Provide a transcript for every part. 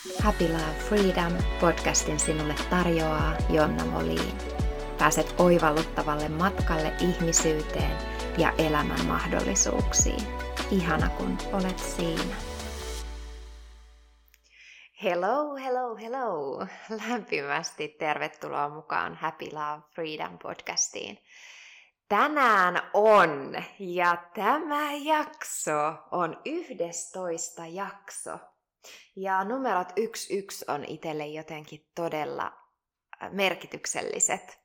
Happy Love Freedom podcastin sinulle tarjoaa Jonna Moliin. Pääset oivalluttavalle matkalle ihmisyyteen ja elämän mahdollisuuksiin. Ihana kun olet siinä. Hello, hello, hello! Lämpimästi tervetuloa mukaan Happy Love Freedom podcastiin. Tänään on, ja tämä jakso on 11 jakso. Ja numerot 11 on itselle jotenkin todella äh, merkitykselliset.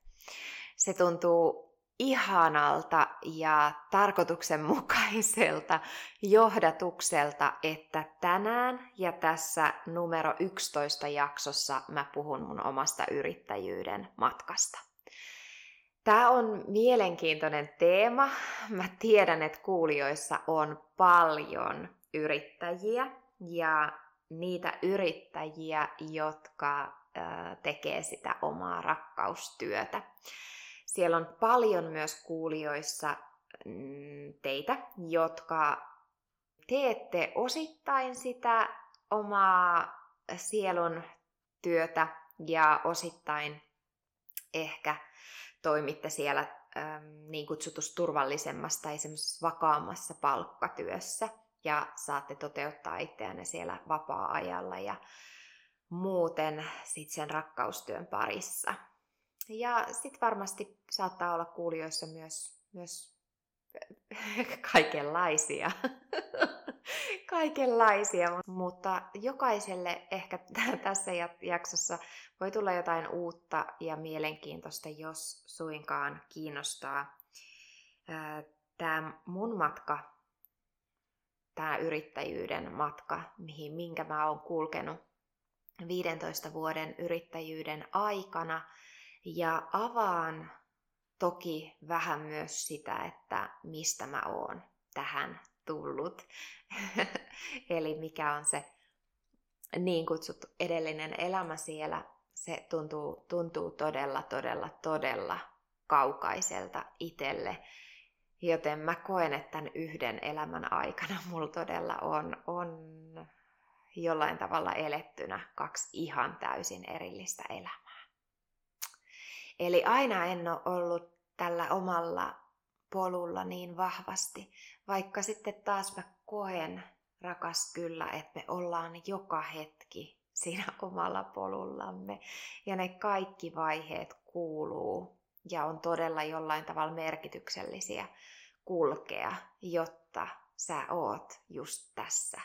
Se tuntuu ihanalta ja tarkoituksenmukaiselta johdatukselta, että tänään ja tässä numero 11 jaksossa mä puhun mun omasta yrittäjyyden matkasta. Tämä on mielenkiintoinen teema. Mä tiedän, että kuulijoissa on paljon yrittäjiä ja niitä yrittäjiä, jotka tekee sitä omaa rakkaustyötä. Siellä on paljon myös kuulijoissa mm, teitä, jotka teette osittain sitä omaa sielun työtä ja osittain ehkä toimitte siellä niin kutsutussa turvallisemmassa tai vakaammassa palkkatyössä ja saatte toteuttaa itseänne siellä vapaa-ajalla ja muuten sit sen rakkaustyön parissa. Ja sitten varmasti saattaa olla kuulijoissa myös, myös kaikenlaisia. kaikenlaisia, mutta jokaiselle ehkä tässä jaksossa voi tulla jotain uutta ja mielenkiintoista, jos suinkaan kiinnostaa tämä mun matka, tämä yrittäjyyden matka, mihin, minkä mä oon kulkenut 15 vuoden yrittäjyyden aikana ja avaan toki vähän myös sitä, että mistä mä oon tähän tullut. Eli mikä on se niin kutsuttu edellinen elämä siellä. Se tuntuu, tuntuu todella, todella, todella kaukaiselta itselle. Joten mä koen, että tämän yhden elämän aikana mulla todella on, on jollain tavalla elettynä kaksi ihan täysin erillistä elämää. Eli aina en ole ollut tällä omalla polulla niin vahvasti, vaikka sitten taas mä koen, rakas kyllä, että me ollaan joka hetki siinä omalla polullamme. Ja ne kaikki vaiheet kuuluu ja on todella jollain tavalla merkityksellisiä kulkea, jotta sä oot just tässä,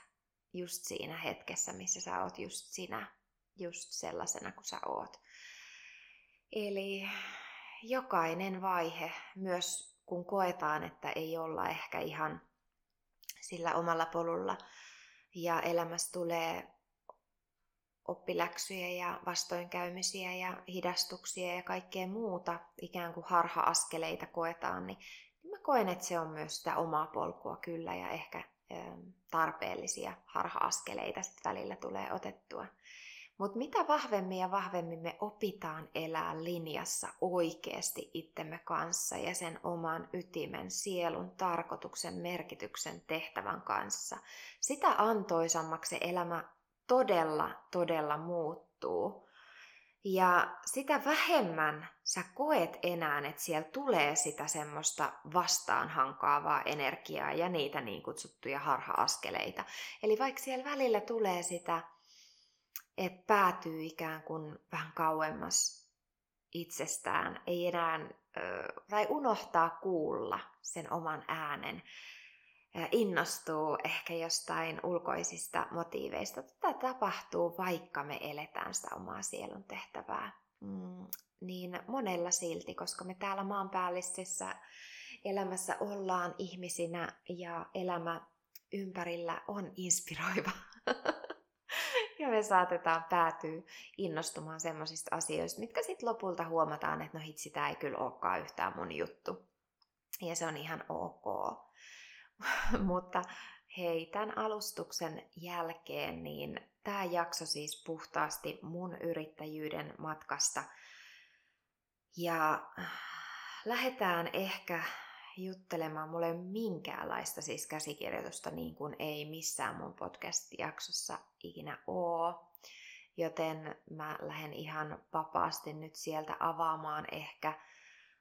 just siinä hetkessä, missä sä oot just sinä, just sellaisena kuin sä oot. Eli jokainen vaihe, myös kun koetaan, että ei olla ehkä ihan sillä omalla polulla ja elämässä tulee oppiläksyjä ja vastoinkäymisiä ja hidastuksia ja kaikkea muuta, ikään kuin harha-askeleita koetaan, niin, mä koen, että se on myös sitä omaa polkua kyllä ja ehkä tarpeellisia harha-askeleita sitten välillä tulee otettua. Mutta mitä vahvemmin ja vahvemmin me opitaan elää linjassa oikeasti itsemme kanssa ja sen oman ytimen, sielun, tarkoituksen, merkityksen, tehtävän kanssa, sitä antoisammaksi se elämä todella, todella muuttuu. Ja sitä vähemmän sä koet enää, että siellä tulee sitä semmoista vastaanhankaavaa energiaa ja niitä niin kutsuttuja harha-askeleita. Eli vaikka siellä välillä tulee sitä että päätyy ikään kuin vähän kauemmas itsestään, ei enää, tai unohtaa kuulla sen oman äänen, innostuu ehkä jostain ulkoisista motiiveista. Tätä tapahtuu, vaikka me eletään sitä omaa sielun tehtävää. Mm, niin monella silti, koska me täällä maanpäällisessä elämässä ollaan ihmisinä ja elämä ympärillä on inspiroiva. ja me saatetaan päätyä innostumaan semmoisista asioista, mitkä sitten lopulta huomataan, että no hitsi, tämä ei kyllä olekaan yhtään mun juttu. Ja se on ihan ok. Mutta hei, tämän alustuksen jälkeen, niin tämä jakso siis puhtaasti mun yrittäjyyden matkasta. Ja lähdetään ehkä juttelemaan. Mulla ei ole minkäänlaista siis käsikirjoitusta, niin kuin ei missään mun podcast-jaksossa ikinä oo. joten mä lähden ihan vapaasti nyt sieltä avaamaan ehkä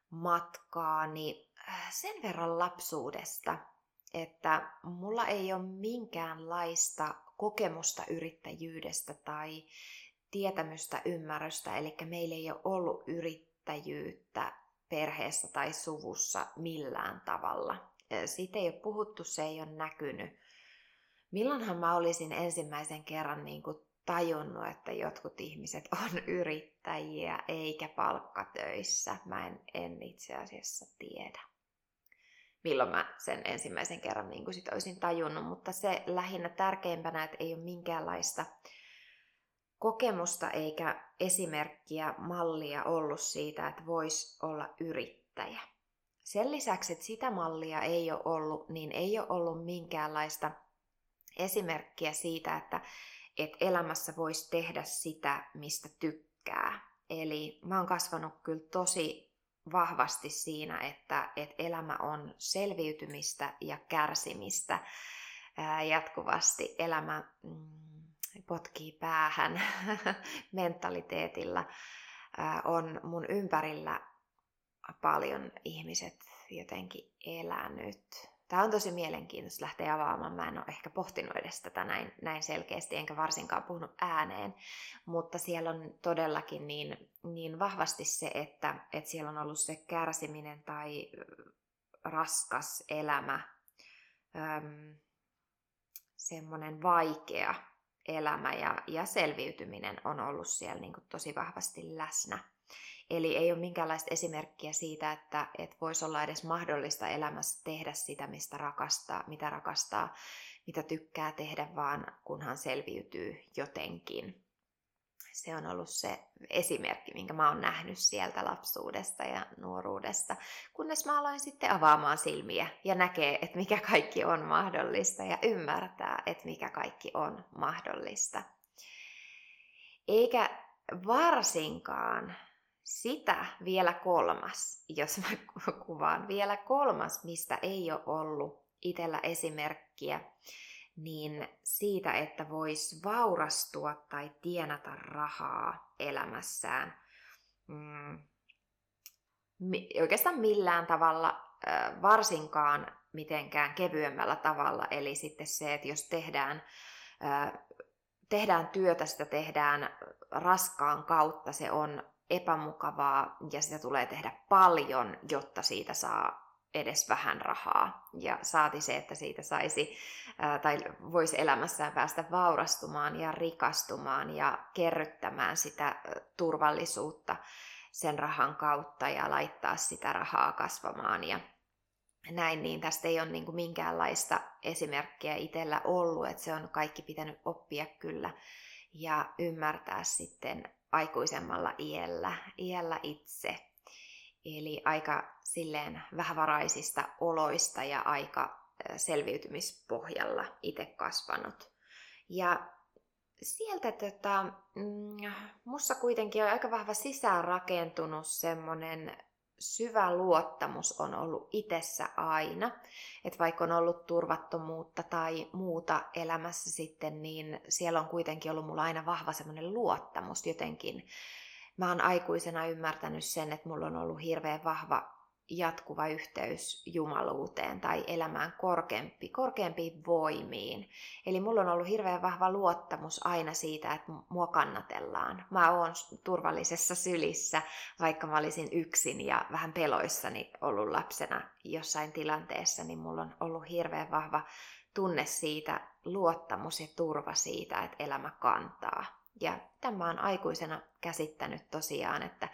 matkaani äh, sen verran lapsuudesta, että mulla ei ole minkäänlaista kokemusta yrittäjyydestä tai tietämystä, ymmärrystä, eli meillä ei ole ollut yrittäjyyttä perheessä tai suvussa millään tavalla. Siitä ei ole puhuttu, se ei ole näkynyt. Milloinhan mä olisin ensimmäisen kerran niin kuin tajunnut, että jotkut ihmiset on yrittäjiä eikä palkkatöissä. Mä en, en itse asiassa tiedä. Milloin mä sen ensimmäisen kerran niin kuin sit olisin tajunnut, mutta se lähinnä tärkeimpänä, että ei ole minkäänlaista kokemusta eikä esimerkkiä, mallia ollut siitä, että voisi olla yrittäjä. Sen lisäksi, että sitä mallia ei ole ollut, niin ei ole ollut minkäänlaista esimerkkiä siitä, että, että elämässä voisi tehdä sitä, mistä tykkää. Eli mä oon kasvanut kyllä tosi vahvasti siinä, että, että elämä on selviytymistä ja kärsimistä jatkuvasti. Elämä mm, potkii päähän mentaliteetilla. On mun ympärillä paljon ihmiset jotenkin elänyt Tämä on tosi mielenkiintoista lähteä avaamaan. Mä en ole ehkä pohtinut edes tätä näin, näin selkeästi, enkä varsinkaan puhunut ääneen. Mutta siellä on todellakin niin, niin vahvasti se, että, että siellä on ollut se kärsiminen tai raskas elämä, äm, semmoinen vaikea elämä ja, ja selviytyminen on ollut siellä niin tosi vahvasti läsnä. Eli ei ole minkäänlaista esimerkkiä siitä, että, että voisi olla edes mahdollista elämässä tehdä sitä, mistä rakastaa, mitä rakastaa, mitä tykkää tehdä, vaan kunhan selviytyy jotenkin. Se on ollut se esimerkki, minkä mä oon nähnyt sieltä lapsuudesta ja nuoruudesta, kunnes mä aloin sitten avaamaan silmiä ja näkee, että mikä kaikki on mahdollista ja ymmärtää, että mikä kaikki on mahdollista. Eikä varsinkaan sitä vielä kolmas, jos mä kuvaan, vielä kolmas, mistä ei ole ollut itsellä esimerkkiä, niin siitä, että vois vaurastua tai tienata rahaa elämässään. Mm, oikeastaan millään tavalla, varsinkaan mitenkään kevyemmällä tavalla. Eli sitten se, että jos tehdään, tehdään työtä, sitä tehdään raskaan kautta, se on epämukavaa ja sitä tulee tehdä paljon, jotta siitä saa edes vähän rahaa. Ja saati se, että siitä saisi tai voisi elämässään päästä vaurastumaan ja rikastumaan ja kerryttämään sitä turvallisuutta sen rahan kautta ja laittaa sitä rahaa kasvamaan ja näin, niin tästä ei ole niin kuin minkäänlaista esimerkkiä itsellä ollut, että se on kaikki pitänyt oppia kyllä ja ymmärtää sitten aikuisemmalla iällä, iällä itse. Eli aika silleen vähävaraisista oloista ja aika selviytymispohjalla itse kasvanut. Ja sieltä tota, mm, mussa kuitenkin on aika vahva sisään rakentunut semmonen syvä luottamus on ollut itsessä aina. Että vaikka on ollut turvattomuutta tai muuta elämässä sitten, niin siellä on kuitenkin ollut mulla aina vahva semmoinen luottamus jotenkin. Mä oon aikuisena ymmärtänyt sen, että mulla on ollut hirveän vahva jatkuva yhteys jumaluuteen tai elämään korkeampi, korkeampiin voimiin. Eli mulla on ollut hirveän vahva luottamus aina siitä, että mua kannatellaan. Mä oon turvallisessa sylissä, vaikka mä olisin yksin ja vähän peloissani ollut lapsena jossain tilanteessa, niin mulla on ollut hirveän vahva tunne siitä, luottamus ja turva siitä, että elämä kantaa. Ja tämä on aikuisena käsittänyt tosiaan, että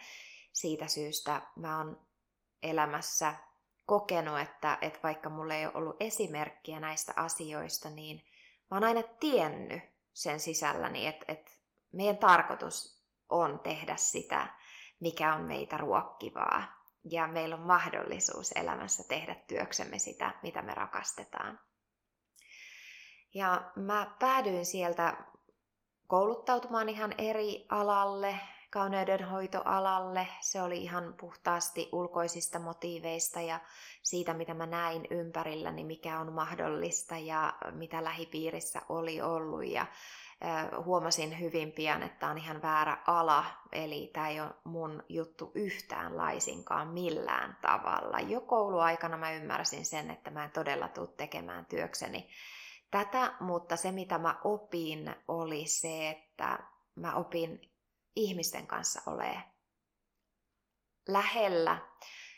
siitä syystä mä oon elämässä kokenut, että, että vaikka mulla ei ole ollut esimerkkiä näistä asioista, niin mä oon aina tiennyt sen sisälläni, että, että meidän tarkoitus on tehdä sitä, mikä on meitä ruokkivaa. Ja meillä on mahdollisuus elämässä tehdä työksemme sitä, mitä me rakastetaan. Ja mä päädyin sieltä kouluttautumaan ihan eri alalle, kauneudenhoitoalalle. Se oli ihan puhtaasti ulkoisista motiiveista ja siitä, mitä mä näin ympärilläni, mikä on mahdollista ja mitä lähipiirissä oli ollut. Ja huomasin hyvin pian, että tämä on ihan väärä ala, eli tämä ei ole mun juttu yhtään laisinkaan millään tavalla. Jo kouluaikana mä ymmärsin sen, että mä en todella tule tekemään työkseni tätä, mutta se mitä mä opin oli se, että mä opin ihmisten kanssa olemaan lähellä.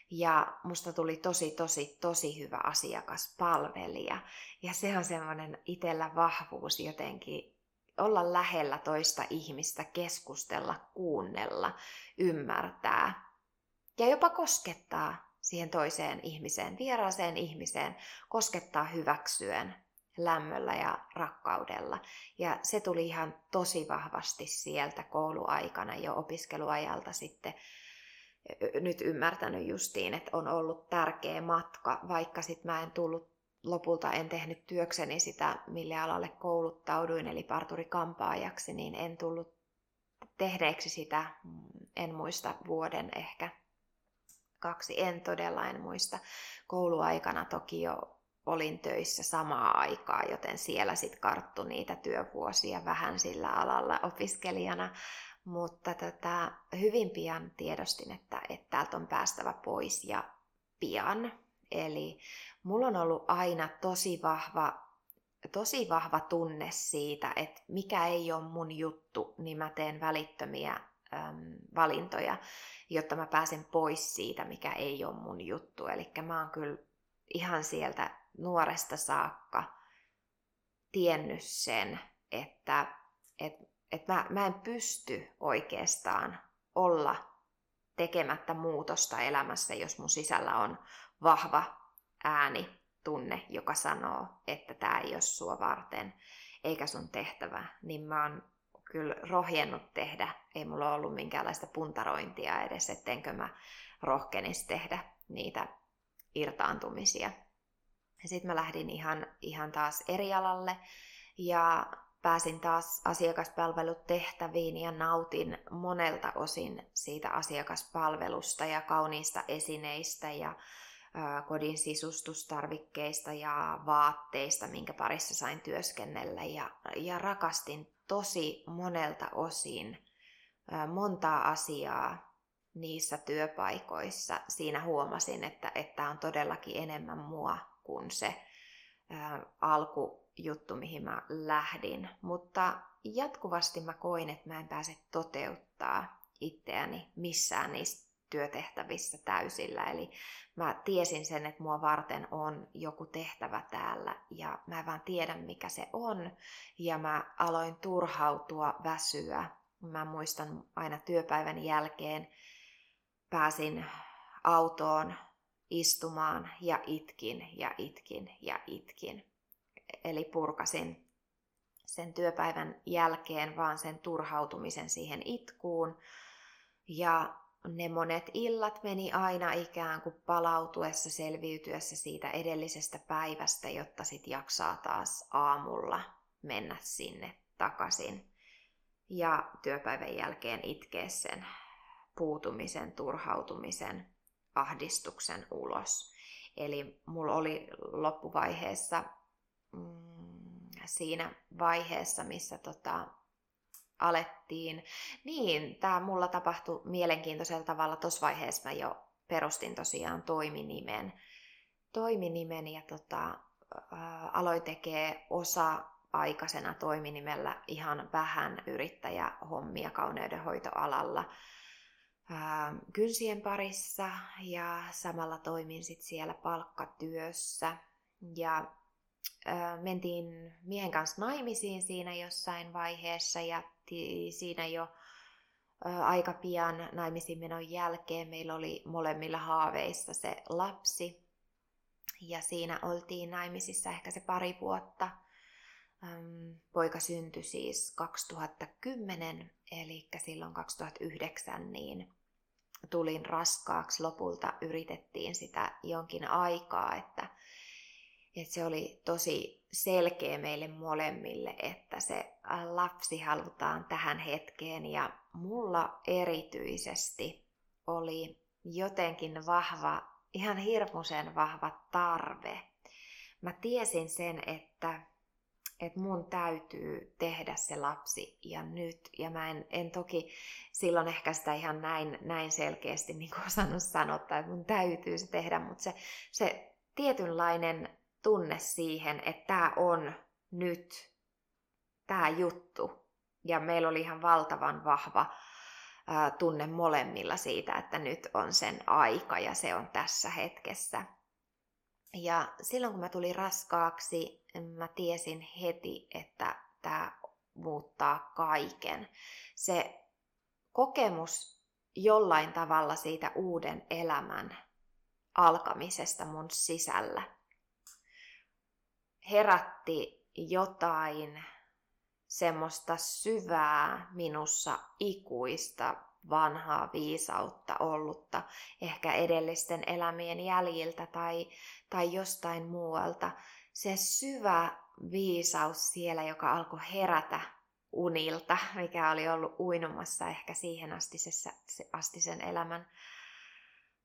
Ja musta tuli tosi, tosi, tosi hyvä asiakaspalvelija. Ja se on semmoinen itsellä vahvuus jotenkin olla lähellä toista ihmistä, keskustella, kuunnella, ymmärtää. Ja jopa koskettaa siihen toiseen ihmiseen, vieraaseen ihmiseen, koskettaa hyväksyen lämmöllä ja rakkaudella. Ja se tuli ihan tosi vahvasti sieltä kouluaikana jo opiskeluajalta sitten nyt ymmärtänyt justiin, että on ollut tärkeä matka, vaikka sitten mä en tullut lopulta en tehnyt työkseni sitä, mille alalle kouluttauduin, eli parturikampaajaksi, niin en tullut tehneeksi sitä, mm, en muista vuoden ehkä kaksi, en todella en muista. Kouluaikana toki jo olin töissä samaa aikaa, joten siellä sitten karttu niitä työvuosia vähän sillä alalla opiskelijana. Mutta tota, hyvin pian tiedostin, että, että täältä on päästävä pois ja pian. Eli mulla on ollut aina tosi vahva, tosi vahva tunne siitä, että mikä ei ole mun juttu, niin mä teen välittömiä äm, valintoja, jotta mä pääsen pois siitä, mikä ei ole mun juttu. Eli mä oon kyllä ihan sieltä nuoresta saakka tiennyt sen, että, että, että mä, mä en pysty oikeastaan olla tekemättä muutosta elämässä, jos mun sisällä on vahva ääni, tunne, joka sanoo, että tämä ei ole sua varten, eikä sun tehtävä, niin mä oon kyllä rohjennut tehdä. Ei mulla ollut minkäänlaista puntarointia edes, ettenkö mä rohkenisi tehdä niitä irtaantumisia. Sitten mä lähdin ihan, ihan taas eri alalle ja pääsin taas asiakaspalvelutehtäviin ja nautin monelta osin siitä asiakaspalvelusta ja kauniista esineistä ja kodin sisustustarvikkeista ja vaatteista, minkä parissa sain työskennellä. Ja, ja rakastin tosi monelta osin montaa asiaa niissä työpaikoissa. Siinä huomasin, että, että on todellakin enemmän mua kuin se ää, alkujuttu, mihin mä lähdin. Mutta jatkuvasti mä koin, että mä en pääse toteuttaa itseäni missään niistä työtehtävissä täysillä. Eli mä tiesin sen, että mua varten on joku tehtävä täällä ja mä vaan tiedän mikä se on. Ja mä aloin turhautua, väsyä. Mä muistan aina työpäivän jälkeen pääsin autoon istumaan ja itkin ja itkin ja itkin. Eli purkasin sen työpäivän jälkeen vaan sen turhautumisen siihen itkuun. Ja ne monet illat meni aina ikään kuin palautuessa, selviytyessä siitä edellisestä päivästä, jotta sit jaksaa taas aamulla mennä sinne takaisin. Ja työpäivän jälkeen itkee sen puutumisen, turhautumisen, ahdistuksen ulos. Eli mulla oli loppuvaiheessa, mm, siinä vaiheessa, missä tota, alettiin. Niin, tämä mulla tapahtui mielenkiintoisella tavalla. Tuossa vaiheessa mä jo perustin tosiaan toiminimen. Toiminimen ja tota, ää, aloin tekee osa aikaisena toiminimellä ihan vähän yrittäjähommia kauneudenhoitoalalla kynsien parissa ja samalla toimin sit siellä palkkatyössä. Ja mentiin miehen kanssa naimisiin siinä jossain vaiheessa ja siinä jo aika pian naimisiin menon jälkeen meillä oli molemmilla haaveissa se lapsi. Ja siinä oltiin naimisissa ehkä se pari vuotta. Poika syntyi siis 2010, eli silloin 2009 niin tulin raskaaksi. Lopulta yritettiin sitä jonkin aikaa, että että se oli tosi selkeä meille molemmille, että se lapsi halutaan tähän hetkeen ja mulla erityisesti oli jotenkin vahva, ihan hirmuisen vahva tarve. Mä tiesin sen, että että mun täytyy tehdä se lapsi ja nyt. Ja mä en, en toki silloin ehkä sitä ihan näin, näin selkeästi niin kuin osannut sanottaa, että mun täytyy se tehdä, mutta se, se tietynlainen tunne siihen, että tämä on nyt tämä juttu. Ja meillä oli ihan valtavan vahva ää, tunne molemmilla siitä, että nyt on sen aika ja se on tässä hetkessä. Ja silloin kun mä tulin raskaaksi, mä tiesin heti, että tämä muuttaa kaiken. Se kokemus jollain tavalla siitä uuden elämän alkamisesta mun sisällä herätti jotain semmoista syvää minussa ikuista vanhaa viisautta ollutta, ehkä edellisten elämien jäljiltä tai, tai jostain muualta. Se syvä viisaus siellä, joka alkoi herätä unilta, mikä oli ollut uinumassa ehkä siihen astisessa, astisen elämän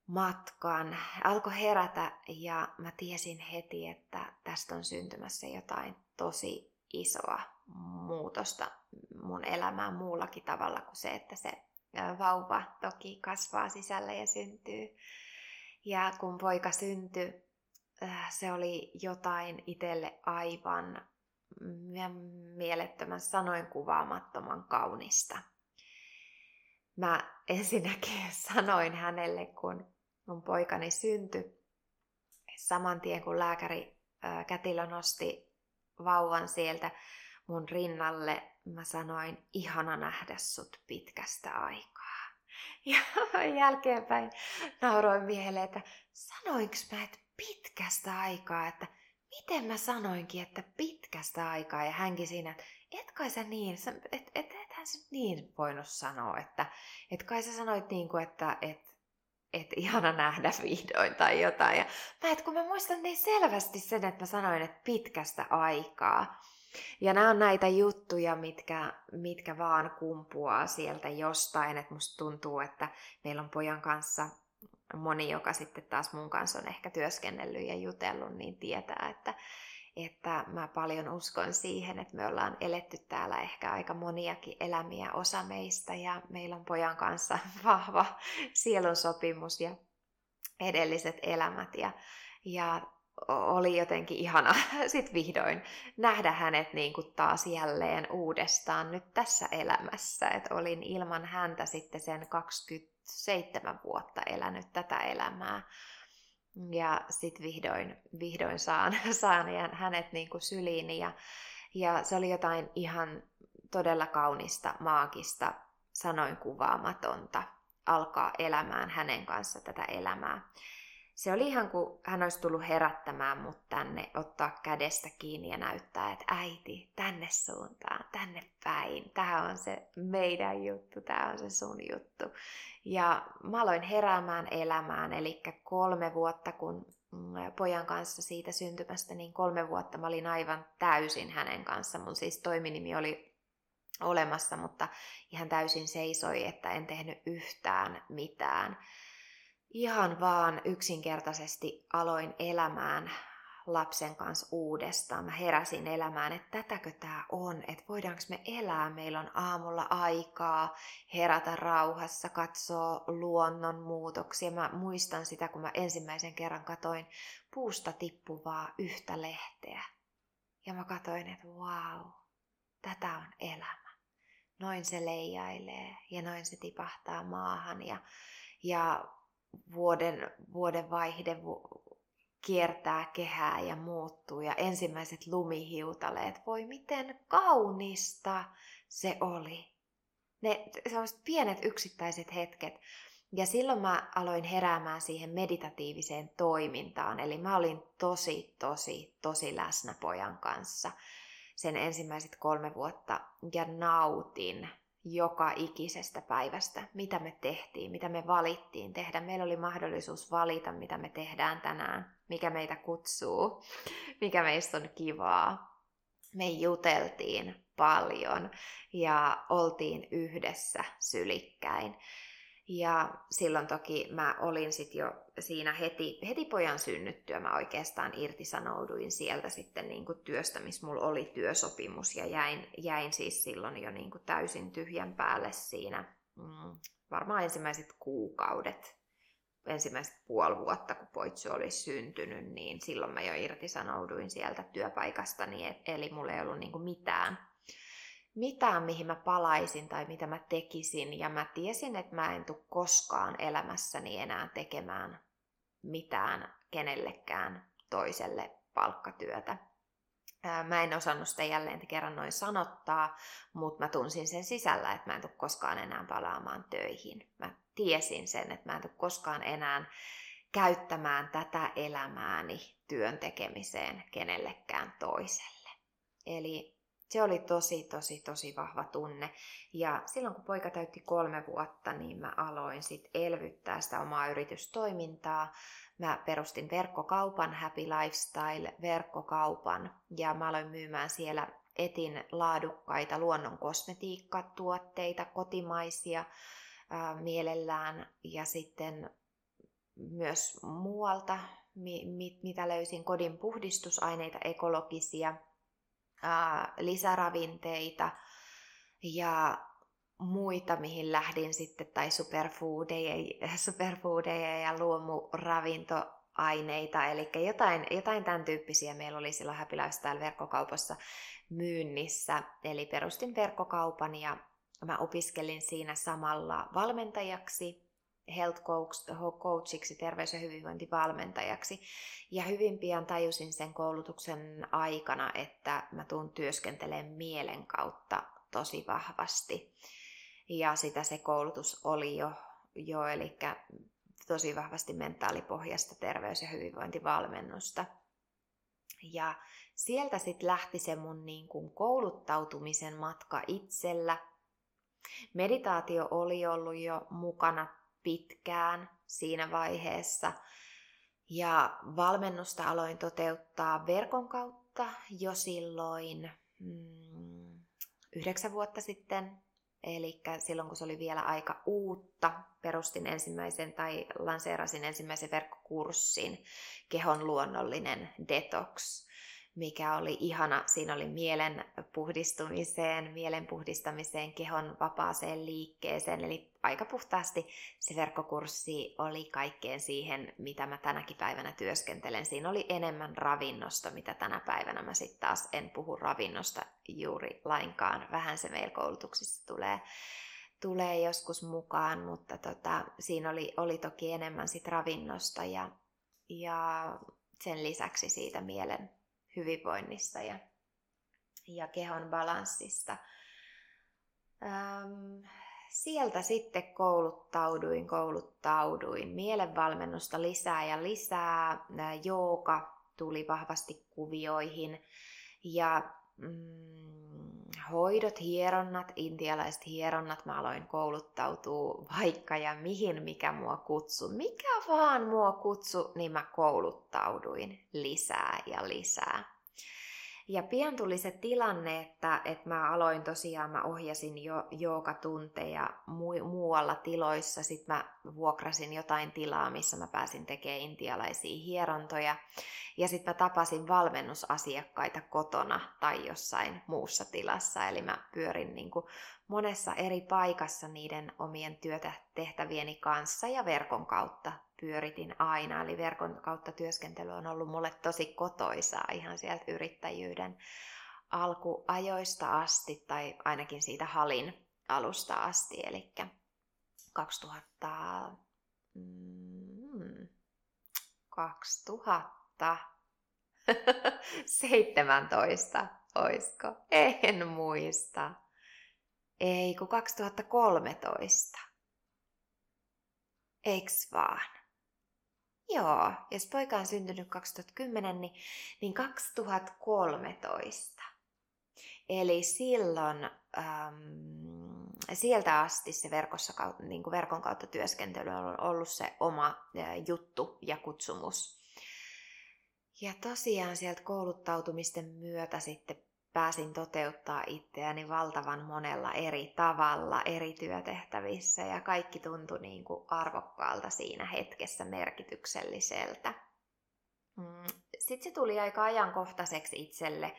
matkaan, alkoi herätä ja mä tiesin heti, että tästä on syntymässä jotain tosi isoa muutosta mun elämään muullakin tavalla kuin se, että se vauva toki kasvaa sisällä ja syntyy. Ja kun poika syntyi, se oli jotain itselle aivan mielettömän sanoin kuvaamattoman kaunista. Mä ensinnäkin sanoin hänelle, kun mun poikani syntyi, saman tien kun lääkäri kätilö nosti vauvan sieltä mun rinnalle, mä sanoin, ihana nähdä sut pitkästä aikaa. Ja jälkeenpäin nauroin miehelle, että sanoinko mä, että pitkästä aikaa, että miten mä sanoinkin, että pitkästä aikaa. Ja hänkin siinä, että et kai sä niin, et, et, ethän sä niin voinut sanoa, että et kai sä sanoit niin kuin, että et, et ihana nähdä vihdoin tai jotain. Ja mä, et kun mä muistan niin selvästi sen, että mä sanoin, että pitkästä aikaa. Ja nämä on näitä juttuja, mitkä, mitkä vaan kumpuaa sieltä jostain. Että musta tuntuu, että meillä on pojan kanssa moni, joka sitten taas mun kanssa on ehkä työskennellyt ja jutellut, niin tietää, että, että mä paljon uskon siihen, että me ollaan eletty täällä ehkä aika moniakin elämiä osa meistä ja meillä on pojan kanssa vahva sielun sopimus ja edelliset elämät ja, ja oli jotenkin ihana sit vihdoin nähdä hänet niin kuin taas jälleen uudestaan nyt tässä elämässä. Et olin ilman häntä sitten sen 27 vuotta elänyt tätä elämää. Ja sitten vihdoin, vihdoin saan, saan hänet niin kuin syliini. Ja, ja se oli jotain ihan todella kaunista, maagista, sanoin kuvaamatonta alkaa elämään hänen kanssa tätä elämää se oli ihan kuin hän olisi tullut herättämään mut tänne, ottaa kädestä kiinni ja näyttää, että äiti, tänne suuntaan, tänne päin. Tämä on se meidän juttu, tämä on se sun juttu. Ja mä aloin heräämään elämään, eli kolme vuotta, kun mm, pojan kanssa siitä syntymästä, niin kolme vuotta mä olin aivan täysin hänen kanssa. Mun siis toiminimi oli olemassa, mutta ihan täysin seisoi, että en tehnyt yhtään mitään ihan vaan yksinkertaisesti aloin elämään lapsen kanssa uudestaan. Mä heräsin elämään, että tätäkö tämä on, että voidaanko me elää, meillä on aamulla aikaa herätä rauhassa, katsoa luonnon muutoksia. Mä muistan sitä, kun mä ensimmäisen kerran katoin puusta tippuvaa yhtä lehteä. Ja mä katoin, että wow, tätä on elämä. Noin se leijailee ja noin se tipahtaa maahan ja, ja vuoden, vuoden vaihde kiertää kehää ja muuttuu ja ensimmäiset lumihiutaleet, voi miten kaunista se oli. Ne sellaiset pienet yksittäiset hetket. Ja silloin mä aloin heräämään siihen meditatiiviseen toimintaan. Eli mä olin tosi, tosi, tosi läsnä pojan kanssa sen ensimmäiset kolme vuotta ja nautin joka ikisestä päivästä, mitä me tehtiin, mitä me valittiin tehdä. Meillä oli mahdollisuus valita, mitä me tehdään tänään, mikä meitä kutsuu, mikä meistä on kivaa. Me juteltiin paljon ja oltiin yhdessä sylikkäin. Ja silloin toki mä olin sitten jo siinä heti, heti pojan synnyttyä, mä oikeastaan irtisanouduin sieltä sitten niin kuin työstä, missä mulla oli työsopimus. Ja jäin, jäin siis silloin jo niin kuin täysin tyhjän päälle siinä mm, varmaan ensimmäiset kuukaudet, ensimmäiset puoli vuotta, kun poitsu oli syntynyt, niin silloin mä jo irtisanouduin sieltä työpaikastani, eli mulla ei ollut niin kuin mitään mitään, mihin mä palaisin tai mitä mä tekisin. Ja mä tiesin, että mä en tule koskaan elämässäni enää tekemään mitään kenellekään toiselle palkkatyötä. Mä en osannut sitä jälleen kerran noin sanottaa, mutta mä tunsin sen sisällä, että mä en tule koskaan enää palaamaan töihin. Mä tiesin sen, että mä en tule koskaan enää käyttämään tätä elämääni työn tekemiseen kenellekään toiselle. Eli se oli tosi, tosi, tosi vahva tunne. Ja silloin kun poika täytti kolme vuotta, niin mä aloin sitten elvyttää sitä omaa yritystoimintaa. Mä perustin verkkokaupan Happy Lifestyle-verkkokaupan ja mä aloin myymään siellä etin laadukkaita luonnon kosmetiikkatuotteita, kotimaisia ää, mielellään ja sitten myös muualta, mi- mitä löysin, kodin puhdistusaineita, ekologisia – lisäravinteita ja muita, mihin lähdin sitten, tai superfoodeja, superfoodeja ja luomuravintoaineita, eli jotain, jotain tämän tyyppisiä meillä oli silloin Happy Lifestyle-verkkokaupassa myynnissä. Eli perustin verkkokaupan ja mä opiskelin siinä samalla valmentajaksi health coachiksi, terveys- ja hyvinvointivalmentajaksi. Ja hyvin pian tajusin sen koulutuksen aikana, että mä tuun työskentelemään mielen kautta tosi vahvasti. Ja sitä se koulutus oli jo, jo eli tosi vahvasti mentaalipohjasta terveys- ja hyvinvointivalmennusta. Ja sieltä sitten lähti se mun niin kuin kouluttautumisen matka itsellä. Meditaatio oli ollut jo mukana pitkään siinä vaiheessa. Ja valmennusta aloin toteuttaa verkon kautta jo silloin mm, yhdeksän vuotta sitten. Eli silloin kun se oli vielä aika uutta, perustin ensimmäisen tai lanseerasin ensimmäisen verkkokurssin Kehon luonnollinen detox mikä oli ihana. Siinä oli mielen puhdistumiseen, mielen puhdistamiseen, kehon vapaaseen liikkeeseen. Eli aika puhtaasti se verkkokurssi oli kaikkeen siihen, mitä mä tänäkin päivänä työskentelen. Siinä oli enemmän ravinnosta, mitä tänä päivänä mä sitten taas en puhu ravinnosta juuri lainkaan. Vähän se meillä koulutuksissa tulee tulee joskus mukaan, mutta tota, siinä oli, oli toki enemmän sit ravinnosta ja, ja sen lisäksi siitä mielen hyvinvoinnista ja, ja kehon balanssista. Ähm, sieltä sitten kouluttauduin, kouluttauduin. Mielenvalmennusta lisää ja lisää. Jooga tuli vahvasti kuvioihin. Ja mm, hoidot, hieronnat, intialaiset hieronnat, mä aloin kouluttautua vaikka ja mihin, mikä mua kutsu. Mikä vaan mua kutsu, niin mä kouluttauduin lisää ja lisää. Ja pian tuli se tilanne, että, että mä aloin tosiaan, mä ohjasin jo joogatunteja mu- muualla tiloissa. Sitten mä vuokrasin jotain tilaa, missä mä pääsin tekemään intialaisia hierontoja. Ja sitten mä tapasin valmennusasiakkaita kotona tai jossain muussa tilassa. Eli mä pyörin niin kuin monessa eri paikassa niiden omien työtehtävieni kanssa ja verkon kautta pyöritin aina. Eli verkon kautta työskentely on ollut mulle tosi kotoisaa ihan sieltä yrittäjyyden alkuajoista asti tai ainakin siitä halin alusta asti. Eli 2000, mm, 2000 17, oisko? En muista. Ei, kun 2013. Eiks vaan? Joo, jos poika on syntynyt 2010, niin, niin 2013. Eli silloin äm, sieltä asti se verkossa, niin kuin verkon kautta työskentely on ollut se oma juttu ja kutsumus. Ja tosiaan sieltä kouluttautumisten myötä sitten pääsin toteuttaa itseäni valtavan monella eri tavalla eri työtehtävissä ja kaikki tuntui niin kuin arvokkaalta siinä hetkessä merkitykselliseltä. Mm, Sitten se tuli aika ajankohtaiseksi itselle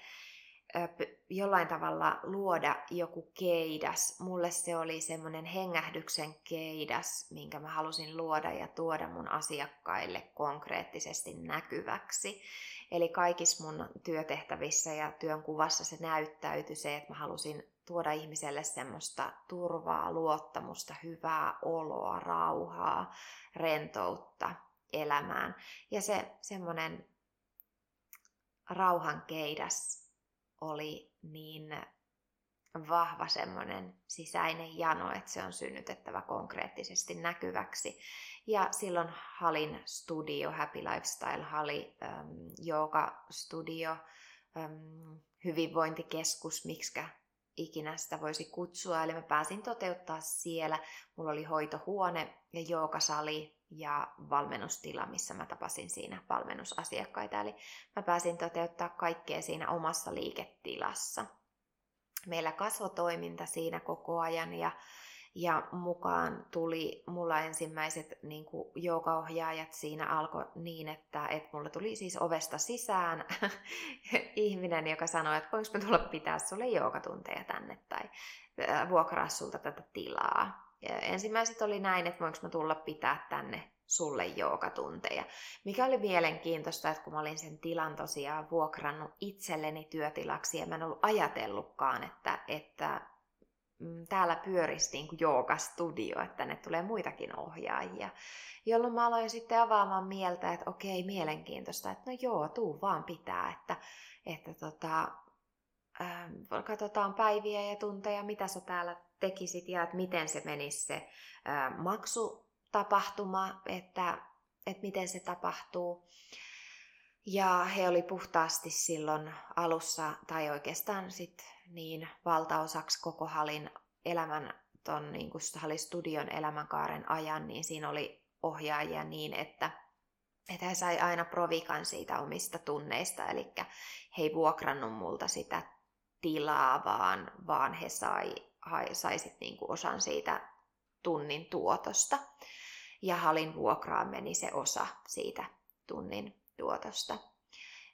jollain tavalla luoda joku keidas. Mulle se oli semmoinen hengähdyksen keidas, minkä mä halusin luoda ja tuoda mun asiakkaille konkreettisesti näkyväksi. Eli kaikissa mun työtehtävissä ja työn kuvassa se näyttäytyi se, että mä halusin tuoda ihmiselle semmoista turvaa, luottamusta, hyvää oloa, rauhaa, rentoutta elämään. Ja se semmoinen rauhan keidas oli niin vahva semmoinen sisäinen jano, että se on synnytettävä konkreettisesti näkyväksi. Ja silloin Halin studio, Happy Lifestyle Hali, ähm, Jooga Studio, ähm, hyvinvointikeskus, miksikä ikinä sitä voisi kutsua. Eli mä pääsin toteuttaa siellä. Mulla oli hoitohuone ja jookasali ja valmennustila, missä mä tapasin siinä valmennusasiakkaita. Eli mä pääsin toteuttaa kaikkea siinä omassa liiketilassa. Meillä kasvotoiminta siinä koko ajan ja ja mukaan tuli mulla ensimmäiset niin kuin joogaohjaajat siinä alkoi niin, että, että mulla tuli siis ovesta sisään ihminen, joka sanoi, että voinko mä tulla pitää sulle joogatunteja tänne tai vuokraa sulta tätä tilaa. Ensimmäiset oli näin, että voinko mä tulla pitää tänne sulle joogatunteja. Mikä oli mielenkiintoista, että kun mä olin sen tilan tosiaan vuokrannut itselleni työtilaksi ja mä en ollut ajatellutkaan, että, että Mm, täällä pyörisi niin kuin joogastudio, että tänne tulee muitakin ohjaajia. Jolloin mä aloin sitten avaamaan mieltä, että okei, mielenkiintoista, että no joo, tuu vaan pitää, että, että tota, ähm, katsotaan päiviä ja tunteja, mitä sä täällä tekisit ja että miten se menisi se äh, maksutapahtuma, että, että miten se tapahtuu. Ja he oli puhtaasti silloin alussa, tai oikeastaan sitten niin valtaosaksi koko halin elämän, ton niin kuin Studion elämänkaaren ajan, niin siinä oli ohjaajia niin, että, että he sai aina provikan siitä omista tunneista, eli he ei vuokrannut multa sitä tilaa, vaan, vaan he sai, sai sit niin kuin osan siitä tunnin tuotosta. Ja halin vuokraan meni se osa siitä tunnin tuotosta.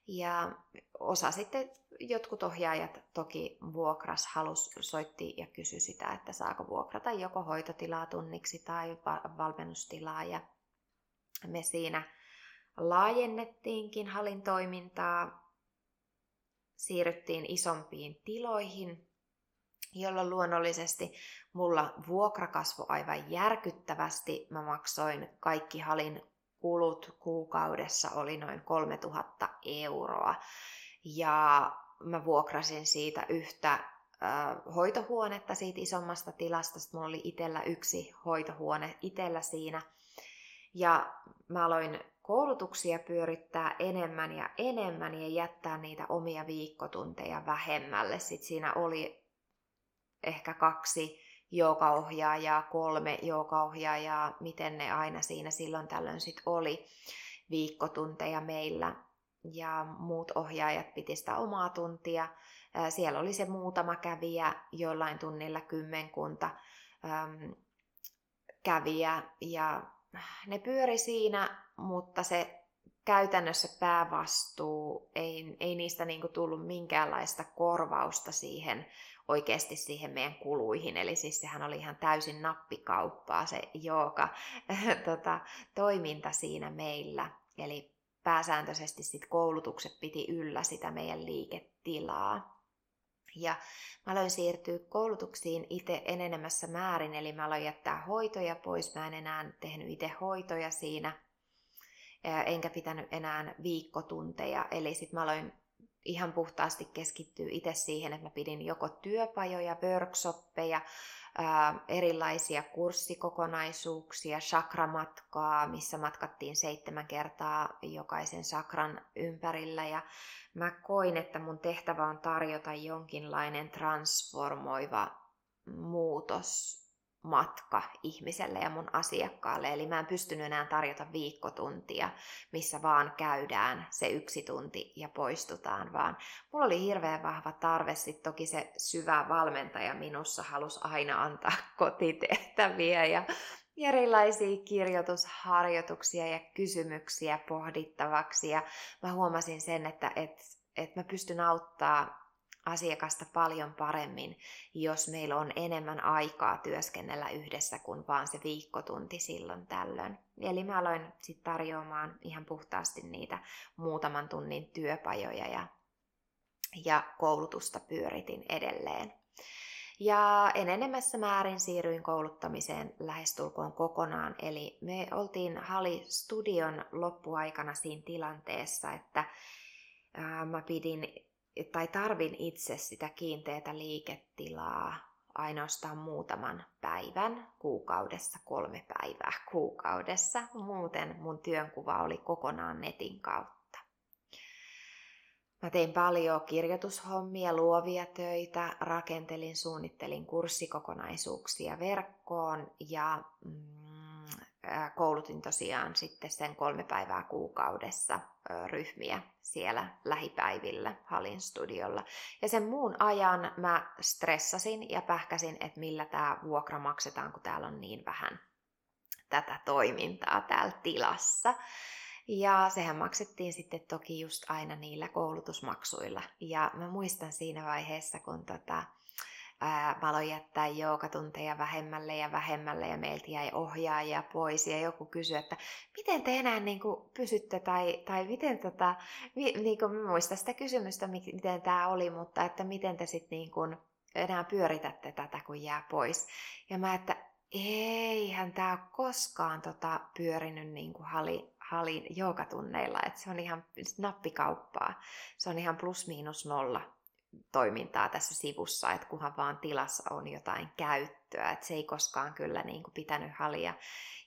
Ja osa sitten, jotkut ohjaajat toki vuokras, halus, soitti ja kysyi sitä, että saako vuokrata joko hoitotilaa tunniksi tai valmennustilaa. Ja me siinä laajennettiinkin halin toimintaa, siirryttiin isompiin tiloihin, jolloin luonnollisesti mulla vuokra kasvoi aivan järkyttävästi. Mä maksoin kaikki halin kulut kuukaudessa oli noin 3000 euroa. Ja mä vuokrasin siitä yhtä hoitohuonetta siitä isommasta tilasta. Sitten mulla oli itsellä yksi hoitohuone itsellä siinä. Ja mä aloin koulutuksia pyörittää enemmän ja enemmän ja jättää niitä omia viikkotunteja vähemmälle. Sitten siinä oli ehkä kaksi joogaohjaajaa, kolme joogaohjaajaa, miten ne aina siinä silloin tällöin sit oli viikkotunteja meillä. Ja muut ohjaajat piti sitä omaa tuntia. Siellä oli se muutama kävijä, jollain tunnilla kymmenkunta äm, kävijä. Ja ne pyöri siinä, mutta se käytännössä päävastuu, ei, ei niistä niinku tullut minkäänlaista korvausta siihen oikeasti siihen meidän kuluihin. Eli siis sehän oli ihan täysin nappikauppaa se jooga tota, toiminta siinä meillä. Eli pääsääntöisesti sit koulutukset piti yllä sitä meidän liiketilaa. Ja mä aloin siirtyä koulutuksiin itse enenemässä määrin, eli mä aloin jättää hoitoja pois. Mä en enää tehnyt itse hoitoja siinä, enkä pitänyt enää viikkotunteja. Eli sitten mä aloin ihan puhtaasti keskittyä itse siihen, että mä pidin joko työpajoja, workshoppeja, erilaisia kurssikokonaisuuksia, chakramatkaa, missä matkattiin seitsemän kertaa jokaisen sakran ympärillä. Ja mä koin, että mun tehtävä on tarjota jonkinlainen transformoiva muutos matka ihmiselle ja mun asiakkaalle. Eli mä en pystynyt enää tarjota viikkotuntia, missä vaan käydään se yksi tunti ja poistutaan, vaan mulla oli hirveän vahva tarve. Sitten toki se syvä valmentaja minussa halusi aina antaa kotitehtäviä ja erilaisia kirjoitusharjoituksia ja kysymyksiä pohdittavaksi. Ja mä huomasin sen, että et, et mä pystyn auttaa asiakasta paljon paremmin, jos meillä on enemmän aikaa työskennellä yhdessä kuin vaan se viikkotunti silloin tällöin. Eli mä aloin sitten tarjoamaan ihan puhtaasti niitä muutaman tunnin työpajoja ja, ja koulutusta pyöritin edelleen. Ja enenemässä määrin siirryin kouluttamiseen lähestulkoon kokonaan, eli me oltiin Hali Studion loppuaikana siinä tilanteessa, että ää, mä pidin tai tarvin itse sitä kiinteätä liiketilaa ainoastaan muutaman päivän kuukaudessa, kolme päivää kuukaudessa. Muuten mun työnkuva oli kokonaan netin kautta. Mä tein paljon kirjoitushommia, luovia töitä, rakentelin, suunnittelin kurssikokonaisuuksia verkkoon ja mm, koulutin tosiaan sitten sen kolme päivää kuukaudessa ryhmiä siellä lähipäivillä Halin studiolla. Ja sen muun ajan mä stressasin ja pähkäsin, että millä tämä vuokra maksetaan, kun täällä on niin vähän tätä toimintaa täällä tilassa. Ja sehän maksettiin sitten toki just aina niillä koulutusmaksuilla. Ja mä muistan siinä vaiheessa, kun tota, ää, mä aloin jättää joogatunteja vähemmälle ja vähemmälle ja meiltä jäi ohjaajia pois ja joku kysyi, että miten te enää niin kuin, pysytte tai, tai miten tota, niin kuin, muista sitä kysymystä, miten tämä oli, mutta että miten te sitten niin kuin, enää pyöritätte tätä, kun jää pois. Ja mä, että eihän tämä ole koskaan tota, pyörinyt niin kuin hali, halin joogatunneilla, että se on ihan nappikauppaa. Se on ihan plus miinus nolla toimintaa tässä sivussa, että kunhan vaan tilassa on jotain käyttöä. Että se ei koskaan kyllä niin kuin pitänyt halia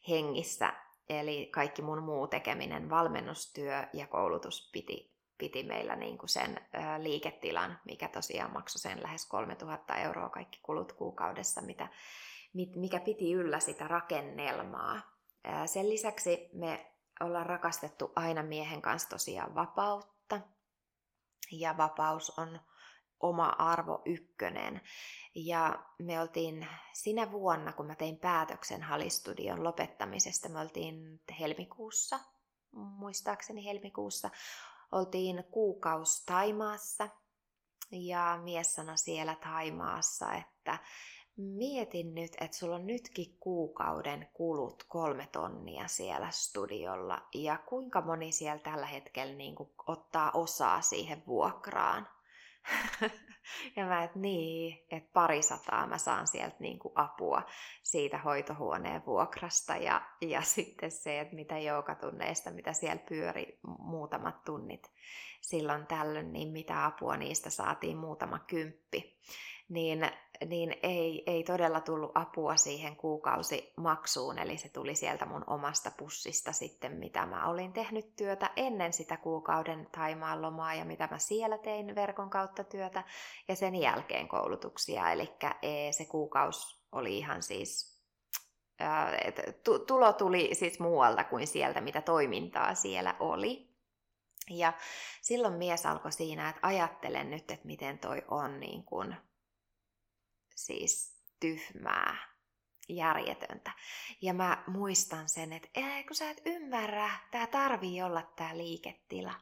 hengissä. Eli kaikki mun muu tekeminen, valmennustyö ja koulutus piti, piti meillä niin kuin sen ö, liiketilan, mikä tosiaan maksoi sen lähes 3000 euroa kaikki kulut kuukaudessa, mitä, mikä piti yllä sitä rakennelmaa. Sen lisäksi me ollaan rakastettu aina miehen kanssa tosiaan vapautta. Ja vapaus on oma arvo ykkönen. Ja me oltiin sinä vuonna, kun mä tein päätöksen Halistudion lopettamisesta, me oltiin helmikuussa, muistaakseni helmikuussa, oltiin kuukaus Taimaassa ja mies sanoi siellä Taimaassa, että mietin nyt, että sulla on nytkin kuukauden kulut kolme tonnia siellä studiolla ja kuinka moni siellä tällä hetkellä niin ottaa osaa siihen vuokraan. ja mä, että niin, että pari sataa mä saan sieltä niin kuin apua siitä hoitohuoneen vuokrasta ja, ja sitten se, että mitä joukatunneista, mitä siellä pyöri muutamat tunnit silloin tällöin, niin mitä apua niistä saatiin muutama kymppi. Niin, niin ei, ei todella tullut apua siihen kuukausimaksuun, eli se tuli sieltä mun omasta pussista sitten, mitä mä olin tehnyt työtä ennen sitä kuukauden Taimaan lomaa ja mitä mä siellä tein verkon kautta työtä ja sen jälkeen koulutuksia, eli e, se kuukaus oli ihan siis tulo tuli siis muualta kuin sieltä, mitä toimintaa siellä oli. Ja silloin mies alkoi siinä, että ajattelen nyt, että miten toi on niin kuin siis tyhmää, järjetöntä. Ja mä muistan sen, että ei kun sä et ymmärrä, tää tarvii olla tää liiketila.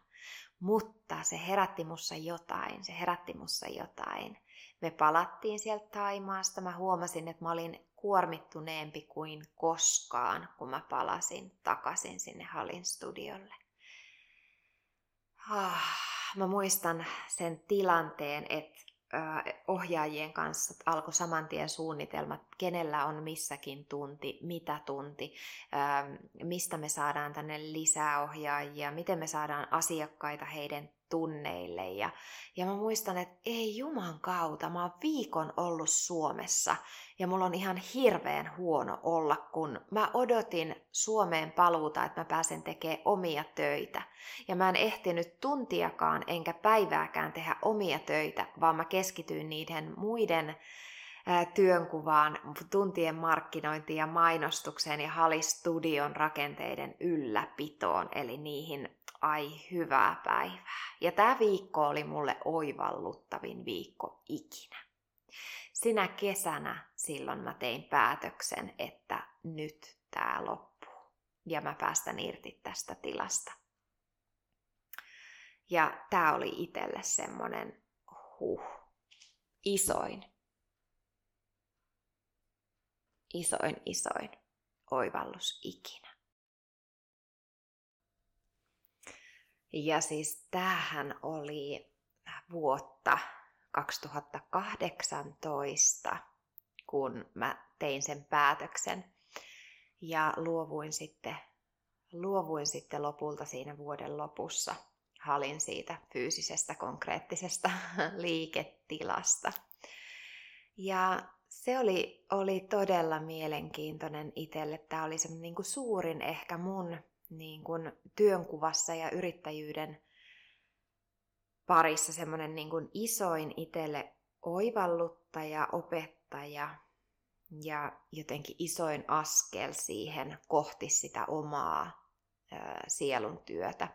Mutta se herätti mussa jotain, se herätti mussa jotain. Me palattiin sieltä Taimaasta, mä huomasin, että mä olin kuormittuneempi kuin koskaan, kun mä palasin takaisin sinne Halin studiolle. Ah, mä muistan sen tilanteen, että ohjaajien kanssa alkoi saman tien suunnitelmat, kenellä on missäkin tunti, mitä tunti, mistä me saadaan tänne lisää ohjaajia, miten me saadaan asiakkaita heidän tunneille. Ja, ja mä muistan, että ei juman kautta, mä oon viikon ollut Suomessa ja mulla on ihan hirveän huono olla, kun mä odotin Suomeen paluuta, että mä pääsen tekemään omia töitä. Ja mä en ehtinyt tuntiakaan enkä päivääkään tehdä omia töitä, vaan mä keskityin niiden muiden työnkuvaan, tuntien markkinointiin ja mainostukseen ja Halistudion rakenteiden ylläpitoon, eli niihin ai hyvää päivää. Ja tämä viikko oli mulle oivalluttavin viikko ikinä. Sinä kesänä silloin mä tein päätöksen, että nyt tämä loppuu ja mä päästän irti tästä tilasta. Ja tämä oli itselle semmonen huh, isoin, isoin, isoin oivallus ikinä. Ja siis tämähän oli vuotta 2018, kun mä tein sen päätöksen. Ja luovuin sitten, luovuin sitten lopulta siinä vuoden lopussa. Halin siitä fyysisestä, konkreettisesta liiketilasta. Ja se oli, oli todella mielenkiintoinen itselle. Tämä oli semmoinen niin suurin ehkä mun niin kuin työnkuvassa ja yrittäjyyden parissa semmoinen niin kuin isoin itselle oivalluttaja, opettaja ja jotenkin isoin askel siihen kohti sitä omaa sielun työtä,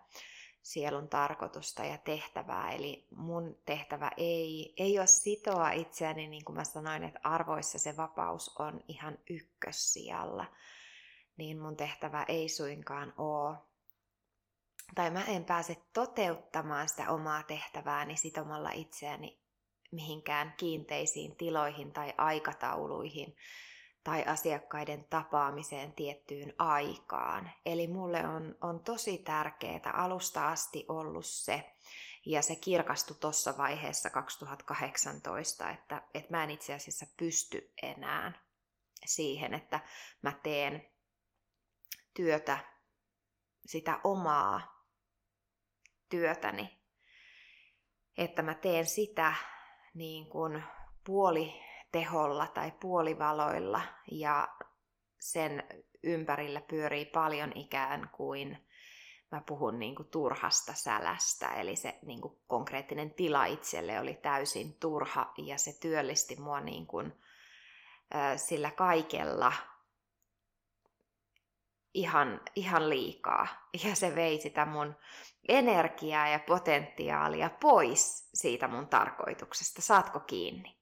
sielun tarkoitusta ja tehtävää. Eli mun tehtävä ei, ei ole sitoa itseäni, niin kuin mä sanoin, että arvoissa se vapaus on ihan ykkössijalla. Niin mun tehtävä ei suinkaan ole tai mä en pääse toteuttamaan sitä omaa tehtävääni sitomalla itseäni mihinkään kiinteisiin tiloihin tai aikatauluihin tai asiakkaiden tapaamiseen tiettyyn aikaan. Eli mulle on, on tosi tärkeää alusta asti ollut se, ja se kirkastui tuossa vaiheessa 2018, että, että mä en itse asiassa pysty enää siihen, että mä teen työtä, sitä omaa työtäni. Että mä teen sitä niin kuin puoliteholla tai puolivaloilla ja sen ympärillä pyörii paljon ikään kuin mä puhun niin kuin turhasta sälästä, eli se niin kuin konkreettinen tila itselle oli täysin turha ja se työllisti mua niin kuin, sillä kaikella ihan, ihan liikaa. Ja se vei sitä mun energiaa ja potentiaalia pois siitä mun tarkoituksesta. Saatko kiinni?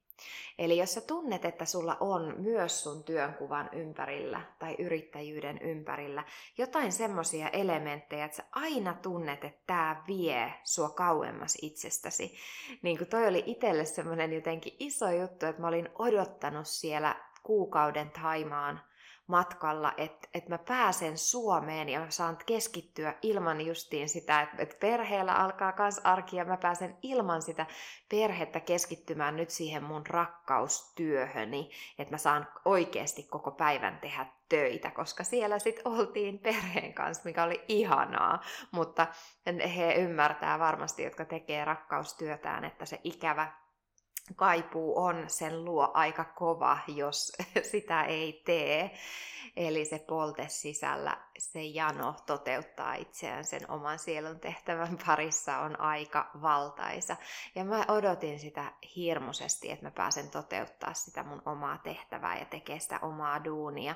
Eli jos sä tunnet, että sulla on myös sun työnkuvan ympärillä tai yrittäjyyden ympärillä jotain semmoisia elementtejä, että sä aina tunnet, että tämä vie sua kauemmas itsestäsi. Niin kuin toi oli itselle semmoinen jotenkin iso juttu, että mä olin odottanut siellä kuukauden Taimaan matkalla, että, että mä pääsen Suomeen ja mä saan keskittyä ilman justiin sitä, että, että perheellä alkaa kans arki ja mä pääsen ilman sitä perhettä keskittymään nyt siihen mun rakkaustyöhöni, että mä saan oikeasti koko päivän tehdä töitä, koska siellä sitten oltiin perheen kanssa, mikä oli ihanaa, mutta he ymmärtää varmasti, jotka tekee rakkaustyötään, että se ikävä kaipuu on sen luo aika kova, jos sitä ei tee. Eli se polte sisällä, se jano toteuttaa itseään sen oman sielun tehtävän parissa on aika valtaisa. Ja mä odotin sitä hirmuisesti, että mä pääsen toteuttaa sitä mun omaa tehtävää ja tekee sitä omaa duunia.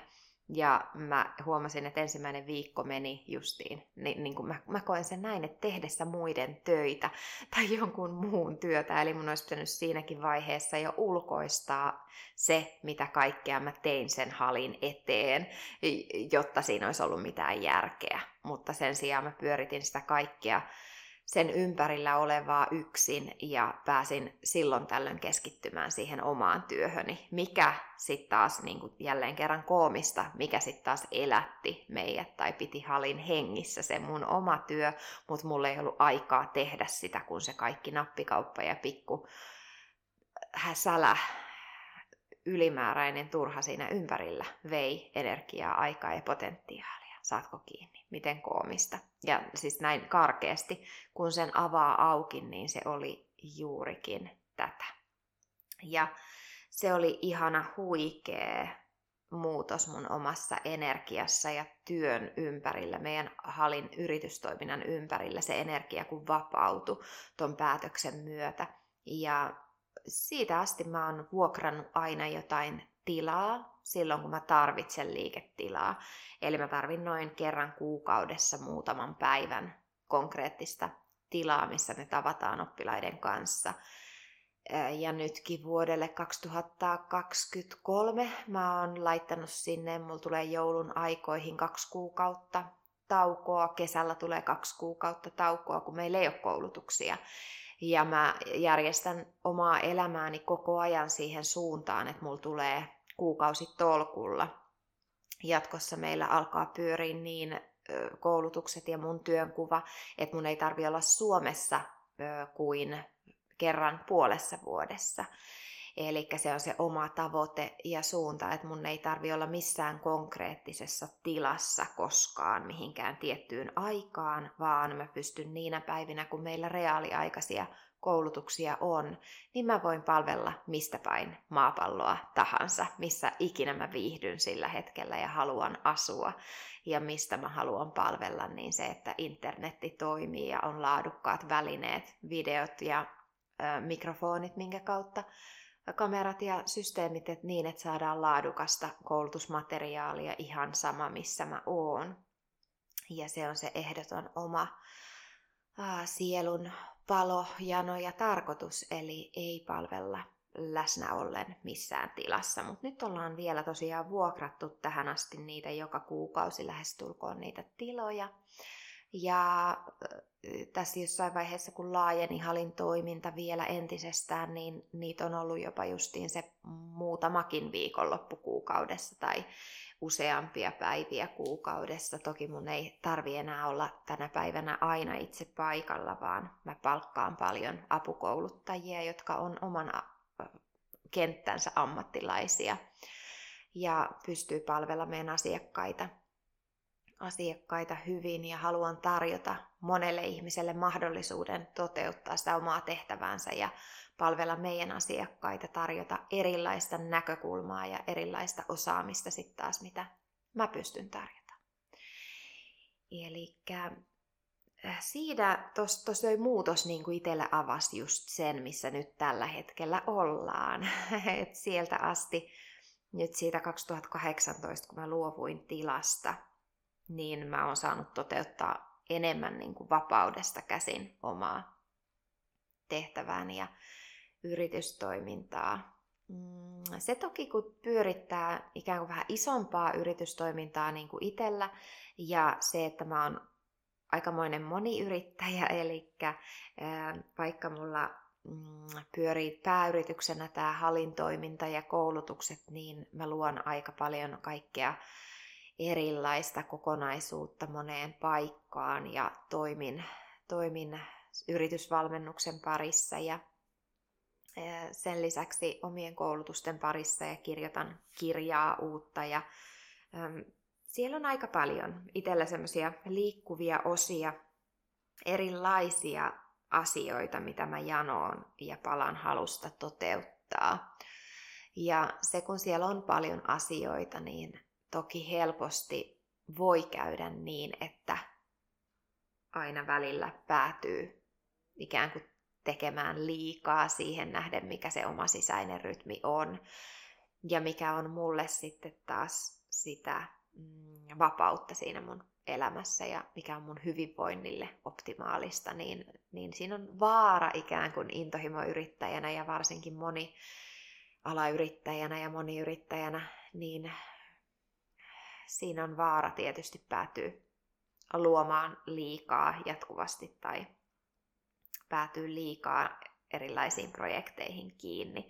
Ja mä huomasin, että ensimmäinen viikko meni justiin, niin, niin kuin mä, mä koen sen näin, että tehdessä muiden töitä tai jonkun muun työtä. Eli mun olisi pitänyt siinäkin vaiheessa jo ulkoistaa se, mitä kaikkea mä tein sen halin eteen, jotta siinä olisi ollut mitään järkeä. Mutta sen sijaan mä pyöritin sitä kaikkea sen ympärillä olevaa yksin ja pääsin silloin tällöin keskittymään siihen omaan työhöni, mikä sitten taas niin kuin jälleen kerran koomista, mikä sitten taas elätti meidät tai piti halin hengissä se mun oma työ, mutta mulla ei ollut aikaa tehdä sitä, kun se kaikki nappikauppa ja pikku sälä ylimääräinen turha siinä ympärillä vei energiaa, aikaa ja potentiaalia saatko kiinni, miten koomista. Ja siis näin karkeasti, kun sen avaa auki, niin se oli juurikin tätä. Ja se oli ihana huikea muutos mun omassa energiassa ja työn ympärillä, meidän halin yritystoiminnan ympärillä se energia kun vapautui ton päätöksen myötä. Ja siitä asti mä oon vuokrannut aina jotain tilaa silloin, kun mä tarvitsen liiketilaa. Eli mä tarvin noin kerran kuukaudessa muutaman päivän konkreettista tilaa, missä me tavataan oppilaiden kanssa. Ja nytkin vuodelle 2023 mä oon laittanut sinne, mulla tulee joulun aikoihin kaksi kuukautta taukoa, kesällä tulee kaksi kuukautta taukoa, kun meillä ei ole koulutuksia. Ja mä järjestän omaa elämääni koko ajan siihen suuntaan, että mulla tulee kuukausi tolkulla. Jatkossa meillä alkaa pyöriä niin koulutukset ja mun työnkuva, että mun ei tarvi olla Suomessa kuin kerran puolessa vuodessa. Eli se on se oma tavoite ja suunta, että mun ei tarvi olla missään konkreettisessa tilassa koskaan mihinkään tiettyyn aikaan, vaan mä pystyn niinä päivinä, kun meillä reaaliaikaisia koulutuksia on, niin mä voin palvella mistä päin maapalloa tahansa, missä ikinä mä viihdyn sillä hetkellä ja haluan asua ja mistä mä haluan palvella, niin se, että internetti toimii ja on laadukkaat välineet, videot ja ö, mikrofonit, minkä kautta kamerat ja systeemit että niin, että saadaan laadukasta koulutusmateriaalia ihan sama, missä mä oon. Ja se on se ehdoton oma sielun palo, jano ja tarkoitus, eli ei palvella läsnä ollen missään tilassa. Mutta nyt ollaan vielä tosiaan vuokrattu tähän asti niitä joka kuukausi lähestulkoon niitä tiloja. Ja tässä jossain vaiheessa, kun laajeni halin toiminta vielä entisestään, niin niitä on ollut jopa justiin se muutamakin viikonloppu kuukaudessa tai useampia päiviä kuukaudessa. Toki mun ei tarvi enää olla tänä päivänä aina itse paikalla, vaan mä palkkaan paljon apukouluttajia, jotka on oman kenttänsä ammattilaisia ja pystyy palvelemaan meidän asiakkaita asiakkaita hyvin ja haluan tarjota monelle ihmiselle mahdollisuuden toteuttaa sitä omaa tehtävänsä ja palvella meidän asiakkaita, tarjota erilaista näkökulmaa ja erilaista osaamista sitten taas, mitä mä pystyn tarjota. Eli äh, siinä tuossa muutos niin kuin itsellä avasi just sen, missä nyt tällä hetkellä ollaan. Et sieltä asti, nyt siitä 2018, kun mä luovuin tilasta, niin mä oon saanut toteuttaa enemmän niin kuin vapaudesta käsin omaa tehtävääni ja yritystoimintaa. Mm, se toki, kun pyörittää ikään kuin vähän isompaa yritystoimintaa niin kuin itsellä, ja se, että mä oon aikamoinen moniyrittäjä, eli vaikka mulla mm, pyörii pääyrityksenä tämä hallintoiminta ja koulutukset, niin mä luon aika paljon kaikkea erilaista kokonaisuutta moneen paikkaan ja toimin, toimin yritysvalmennuksen parissa ja sen lisäksi omien koulutusten parissa ja kirjoitan kirjaa uutta ja siellä on aika paljon itsellä semmoisia liikkuvia osia, erilaisia asioita, mitä mä janoon ja palan halusta toteuttaa. Ja se, kun siellä on paljon asioita, niin toki helposti voi käydä niin, että aina välillä päätyy ikään kuin tekemään liikaa siihen nähden, mikä se oma sisäinen rytmi on. Ja mikä on mulle sitten taas sitä mm, vapautta siinä mun elämässä ja mikä on mun hyvinvoinnille optimaalista, niin, niin siinä on vaara ikään kuin intohimoyrittäjänä ja varsinkin moni alayrittäjänä ja moniyrittäjänä, niin siinä on vaara tietysti päätyy luomaan liikaa jatkuvasti tai päätyy liikaa erilaisiin projekteihin kiinni.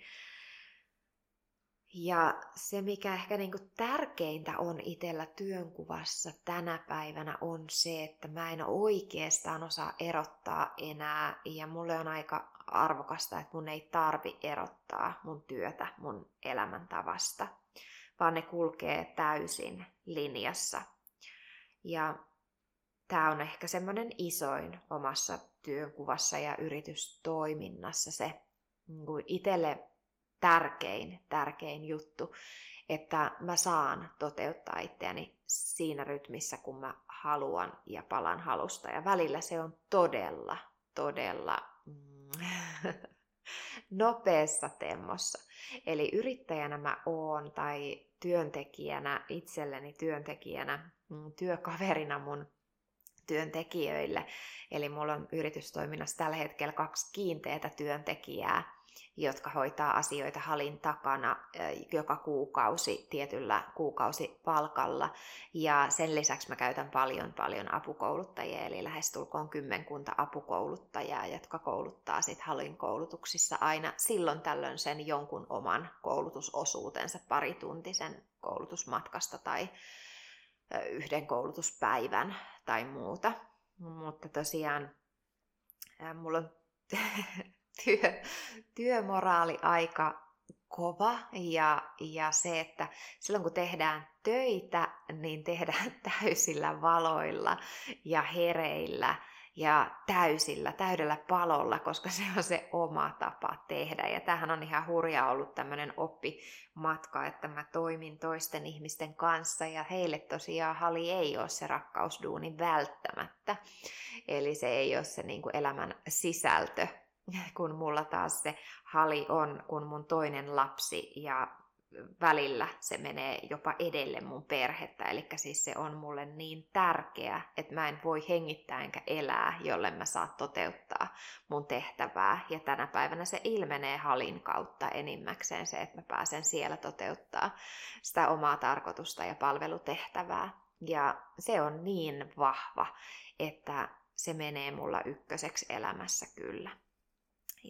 Ja se, mikä ehkä niin kuin tärkeintä on itsellä työnkuvassa tänä päivänä, on se, että mä en oikeastaan osaa erottaa enää. Ja mulle on aika arvokasta, että mun ei tarvi erottaa mun työtä mun elämäntavasta vaan ne kulkee täysin linjassa. Ja tämä on ehkä semmoinen isoin omassa työnkuvassa ja yritystoiminnassa se niin itselle tärkein, tärkein juttu, että mä saan toteuttaa itseäni siinä rytmissä, kun mä haluan ja palan halusta. Ja välillä se on todella, todella mm, nopeassa temmossa. Eli yrittäjänä mä oon tai työntekijänä, itselleni työntekijänä, mm, työkaverina mun työntekijöille. Eli mulla on yritystoiminnassa tällä hetkellä kaksi kiinteätä työntekijää, jotka hoitaa asioita halin takana joka kuukausi tietyllä kuukausipalkalla. Ja sen lisäksi mä käytän paljon paljon apukouluttajia, eli lähestulkoon kymmenkunta apukouluttajaa, jotka kouluttaa sit halin koulutuksissa aina silloin tällöin sen jonkun oman koulutusosuutensa parituntisen koulutusmatkasta tai yhden koulutuspäivän tai muuta. Mutta tosiaan mulla on työ, työmoraali aika kova ja, ja se, että silloin kun tehdään töitä, niin tehdään täysillä valoilla ja hereillä ja täysillä, täydellä palolla, koska se on se oma tapa tehdä. Ja tämähän on ihan hurja ollut tämmöinen oppimatka, että mä toimin toisten ihmisten kanssa ja heille tosiaan hali ei ole se rakkausduuni välttämättä. Eli se ei ole se niin kuin elämän sisältö, kun mulla taas se hali on, kun mun toinen lapsi ja välillä se menee jopa edelle mun perhettä. Eli siis se on mulle niin tärkeä, että mä en voi hengittää enkä elää, jolle mä saa toteuttaa mun tehtävää. Ja tänä päivänä se ilmenee halin kautta enimmäkseen se, että mä pääsen siellä toteuttaa sitä omaa tarkoitusta ja palvelutehtävää. Ja se on niin vahva, että se menee mulla ykköseksi elämässä kyllä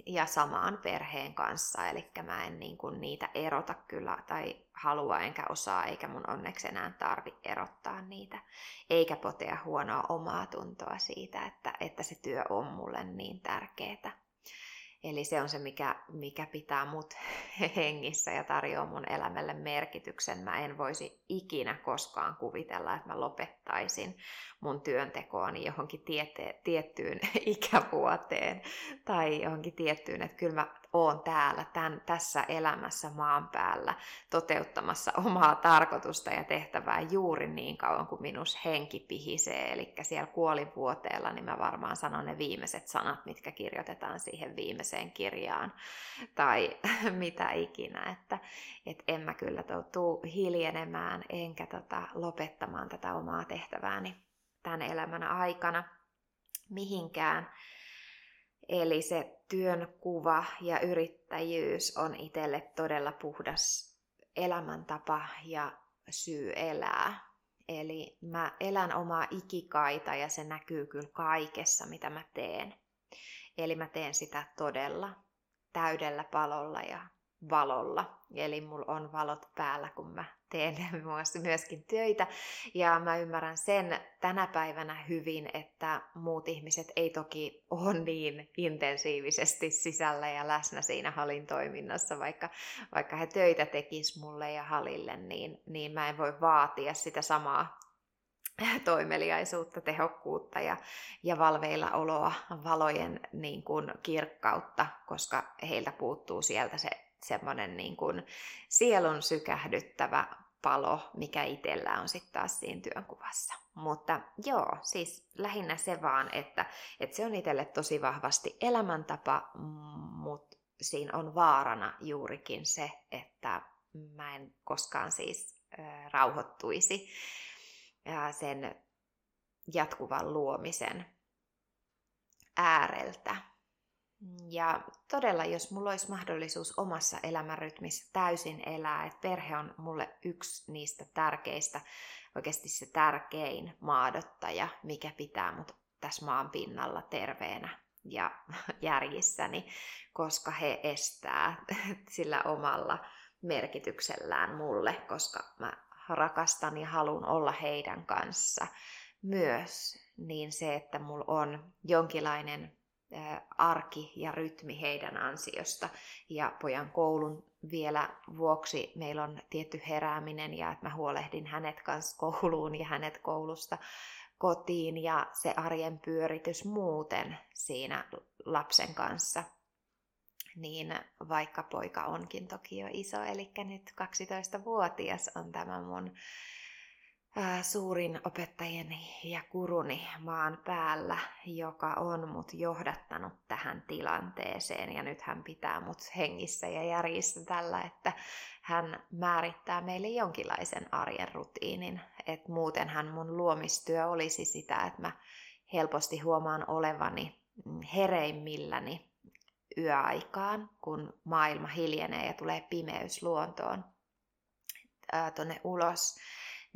ja samaan perheen kanssa, eli mä en niin kuin niitä erota kyllä tai halua enkä osaa, eikä mun onneksi enää tarvi erottaa niitä, eikä potea huonoa omaa tuntoa siitä, että, että se työ on mulle niin tärkeää. Eli se on se, mikä, mikä pitää mut hengissä ja tarjoaa mun elämälle merkityksen. Mä en voisi ikinä koskaan kuvitella, että mä lopettaisin mun työntekoani johonkin tiete, tiettyyn ikävuoteen tai johonkin tiettyyn, että kyllä mä oon täällä tämän, tässä elämässä maan päällä toteuttamassa omaa tarkoitusta ja tehtävää juuri niin kauan kuin minus henki pihisee. Eli siellä kuolivuoteella niin mä varmaan sanon ne viimeiset sanat, mitkä kirjoitetaan siihen viimeiseen kirjaan tai mitä ikinä. Että et en mä kyllä tuu hiljenemään enkä tota, lopettamaan tätä omaa tehtävääni tämän elämän aikana mihinkään. Eli se työn kuva ja yrittäjyys on itselle todella puhdas elämäntapa ja syy elää. Eli mä elän omaa ikikaita ja se näkyy kyllä kaikessa, mitä mä teen. Eli mä teen sitä todella täydellä palolla ja valolla. Eli mulla on valot päällä, kun mä teen myöskin töitä. Ja mä ymmärrän sen tänä päivänä hyvin, että muut ihmiset ei toki ole niin intensiivisesti sisällä ja läsnä siinä halin toiminnassa, vaikka, vaikka he töitä tekis mulle ja halille, niin, niin mä en voi vaatia sitä samaa toimeliaisuutta, tehokkuutta ja, ja valveilla oloa, valojen niin kuin, kirkkautta, koska heiltä puuttuu sieltä se semmoinen niin kuin sielun sykähdyttävä palo, mikä itsellä on sitten taas siinä työnkuvassa. Mutta joo, siis lähinnä se vaan, että, että se on itselle tosi vahvasti elämäntapa, mutta siinä on vaarana juurikin se, että mä en koskaan siis äh, rauhoittuisi ja sen jatkuvan luomisen ääreltä. Ja todella, jos mulla olisi mahdollisuus omassa elämänrytmissä täysin elää, että perhe on mulle yksi niistä tärkeistä, oikeasti se tärkein maadottaja, mikä pitää mut tässä maan pinnalla terveenä ja järjissäni, koska he estää sillä omalla merkityksellään mulle, koska mä rakastan ja haluan olla heidän kanssa myös, niin se, että mulla on jonkinlainen arki ja rytmi heidän ansiosta. Ja pojan koulun vielä vuoksi meillä on tietty herääminen ja että mä huolehdin hänet kanssa kouluun ja hänet koulusta kotiin ja se arjen pyöritys muuten siinä lapsen kanssa. Niin vaikka poika onkin toki jo iso, eli nyt 12-vuotias on tämä mun suurin opettajeni ja kuruni maan päällä, joka on mut johdattanut tähän tilanteeseen. Ja nyt hän pitää mut hengissä ja järjissä tällä, että hän määrittää meille jonkinlaisen arjen rutiinin. Et muutenhan mun luomistyö olisi sitä, että mä helposti huomaan olevani hereimmilläni yöaikaan, kun maailma hiljenee ja tulee pimeys luontoon tuonne ulos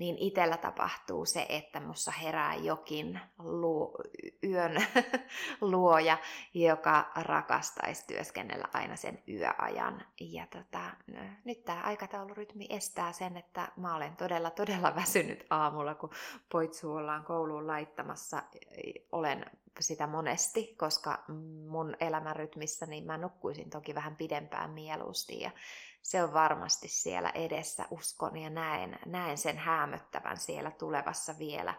niin itellä tapahtuu se, että mussa herää jokin luo, yön luoja, joka rakastaisi työskennellä aina sen yöajan. Ja tota, nyt tämä aikataulurytmi estää sen, että mä olen todella, todella väsynyt aamulla, kun poitsu ollaan kouluun laittamassa. Olen sitä monesti, koska mun elämänrytmissä niin mä nukkuisin toki vähän pidempään mieluusti ja se on varmasti siellä edessä, uskon ja näen, näen sen hämöttävän siellä tulevassa vielä.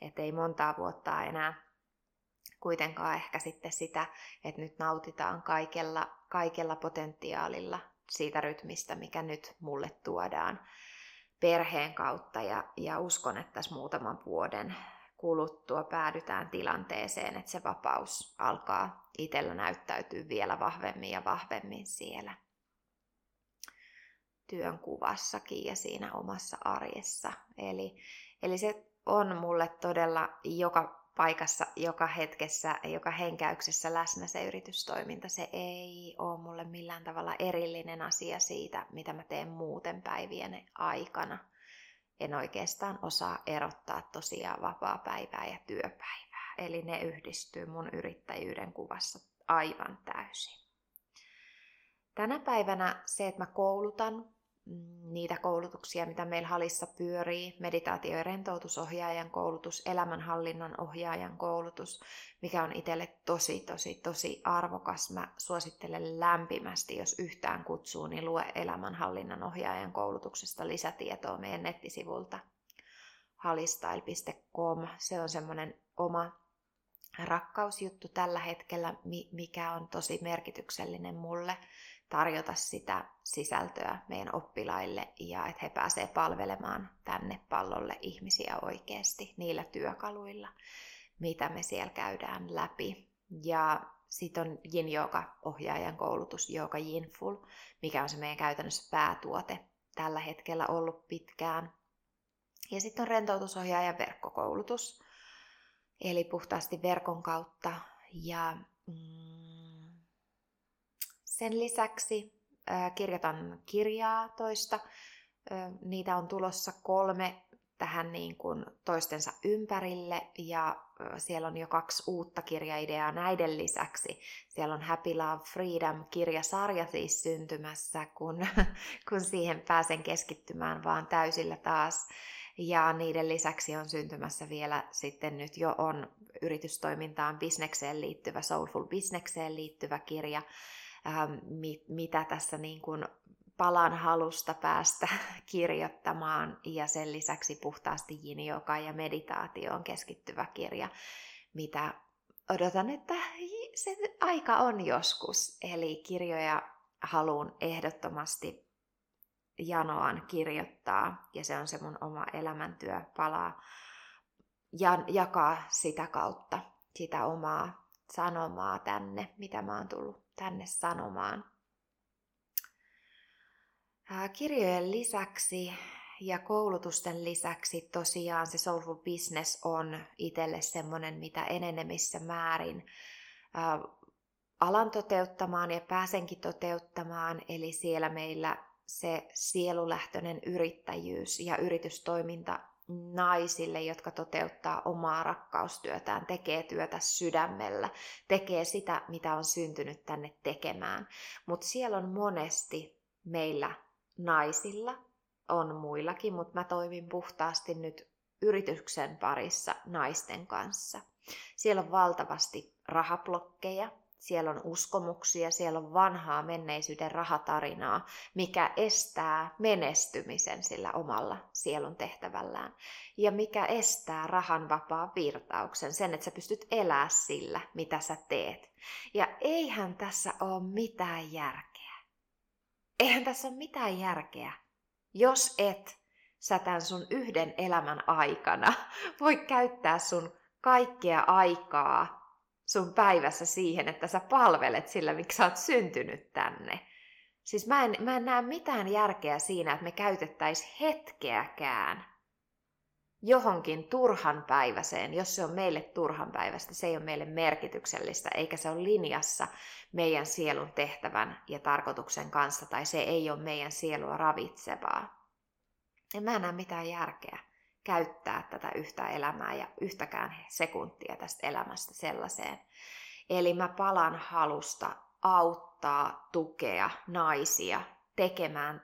Että ei montaa vuotta enää kuitenkaan ehkä sitten sitä, että nyt nautitaan kaikella, kaikella potentiaalilla siitä rytmistä, mikä nyt mulle tuodaan perheen kautta. Ja, ja uskon, että tässä muutaman vuoden kuluttua päädytään tilanteeseen, että se vapaus alkaa itsellä näyttäytyy vielä vahvemmin ja vahvemmin siellä työn kuvassakin ja siinä omassa arjessa. Eli, eli se on mulle todella joka paikassa, joka hetkessä, joka henkäyksessä läsnä se yritystoiminta. Se ei ole mulle millään tavalla erillinen asia siitä, mitä mä teen muuten päivien aikana. En oikeastaan osaa erottaa tosiaan vapaa-päivää ja työpäivää. Eli ne yhdistyy mun yrittäjyyden kuvassa aivan täysin. Tänä päivänä se, että mä koulutan niitä koulutuksia, mitä meillä Halissa pyörii, meditaatio- ja rentoutusohjaajan koulutus, elämänhallinnan ohjaajan koulutus, mikä on itselle tosi, tosi, tosi arvokas. Mä suosittelen lämpimästi, jos yhtään kutsuu, niin lue elämänhallinnan ohjaajan koulutuksesta lisätietoa meidän nettisivulta halistyle.com. Se on semmoinen oma rakkausjuttu tällä hetkellä, mikä on tosi merkityksellinen mulle tarjota sitä sisältöä meidän oppilaille ja että he pääsevät palvelemaan tänne pallolle ihmisiä oikeasti niillä työkaluilla, mitä me siellä käydään läpi. Ja sitten on Yin Yoga ohjaajan koulutus, Yoga Yinful, mikä on se meidän käytännössä päätuote tällä hetkellä ollut pitkään. Ja sitten on rentoutusohjaajan verkkokoulutus, eli puhtaasti verkon kautta. Ja mm, sen lisäksi kirjoitan kirjaa toista. Niitä on tulossa kolme tähän niin kuin toistensa ympärille ja siellä on jo kaksi uutta kirjaideaa näiden lisäksi. Siellä on Happy Love Freedom kirjasarja siis syntymässä, kun, kun siihen pääsen keskittymään vaan täysillä taas. Ja niiden lisäksi on syntymässä vielä sitten nyt jo on yritystoimintaan, bisnekseen liittyvä, Soulful Bisnekseen liittyvä kirja, äh, mit, mitä tässä niin kuin palan halusta päästä kirjoittamaan ja sen lisäksi puhtaasti jinjoka ja meditaatioon keskittyvä kirja, mitä odotan, että se aika on joskus. Eli kirjoja haluan ehdottomasti janoan kirjoittaa ja se on se mun oma elämäntyö palaa ja jakaa sitä kautta sitä omaa sanomaa tänne, mitä mä oon tullut tänne sanomaan. Kirjojen lisäksi ja koulutusten lisäksi tosiaan se Soulful Business on itselle semmoinen, mitä enenemissä määrin alan toteuttamaan ja pääsenkin toteuttamaan. Eli siellä meillä se sielulähtöinen yrittäjyys ja yritystoiminta naisille, jotka toteuttaa omaa rakkaustyötään, tekee työtä sydämellä, tekee sitä, mitä on syntynyt tänne tekemään. Mutta siellä on monesti meillä naisilla, on muillakin, mutta mä toimin puhtaasti nyt yrityksen parissa naisten kanssa. Siellä on valtavasti rahablokkeja, siellä on uskomuksia, siellä on vanhaa menneisyyden rahatarinaa, mikä estää menestymisen sillä omalla sielun tehtävällään. Ja mikä estää rahan vapaa virtauksen, sen, että sä pystyt elää sillä, mitä sä teet. Ja eihän tässä ole mitään järkeä. Eihän tässä ole mitään järkeä, jos et sä tämän sun yhden elämän aikana voi käyttää sun kaikkea aikaa sun päivässä siihen, että sä palvelet sillä, miksi sä oot syntynyt tänne. Siis mä en, mä en näe mitään järkeä siinä, että me käytettäisiin hetkeäkään johonkin turhan päiväseen, jos se on meille turhan päivästä, se ei ole meille merkityksellistä, eikä se ole linjassa meidän sielun tehtävän ja tarkoituksen kanssa, tai se ei ole meidän sielua ravitsevaa. En mä näe mitään järkeä käyttää tätä yhtä elämää ja yhtäkään sekuntia tästä elämästä sellaiseen. Eli mä palan halusta auttaa, tukea naisia tekemään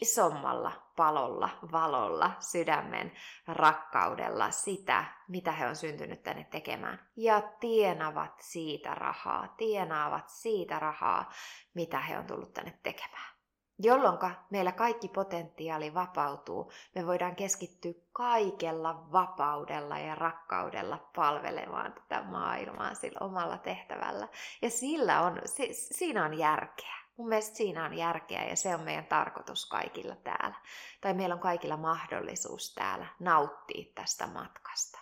isommalla palolla, valolla, sydämen rakkaudella sitä, mitä he on syntynyt tänne tekemään. Ja tienavat siitä rahaa, tienaavat siitä rahaa, mitä he on tullut tänne tekemään. Jolloin meillä kaikki potentiaali vapautuu, me voidaan keskittyä kaikella vapaudella ja rakkaudella palvelemaan tätä maailmaa sillä omalla tehtävällä. Ja sillä on, siinä on järkeä. Mun mielestä siinä on järkeä ja se on meidän tarkoitus kaikilla täällä. Tai meillä on kaikilla mahdollisuus täällä nauttia tästä matkasta.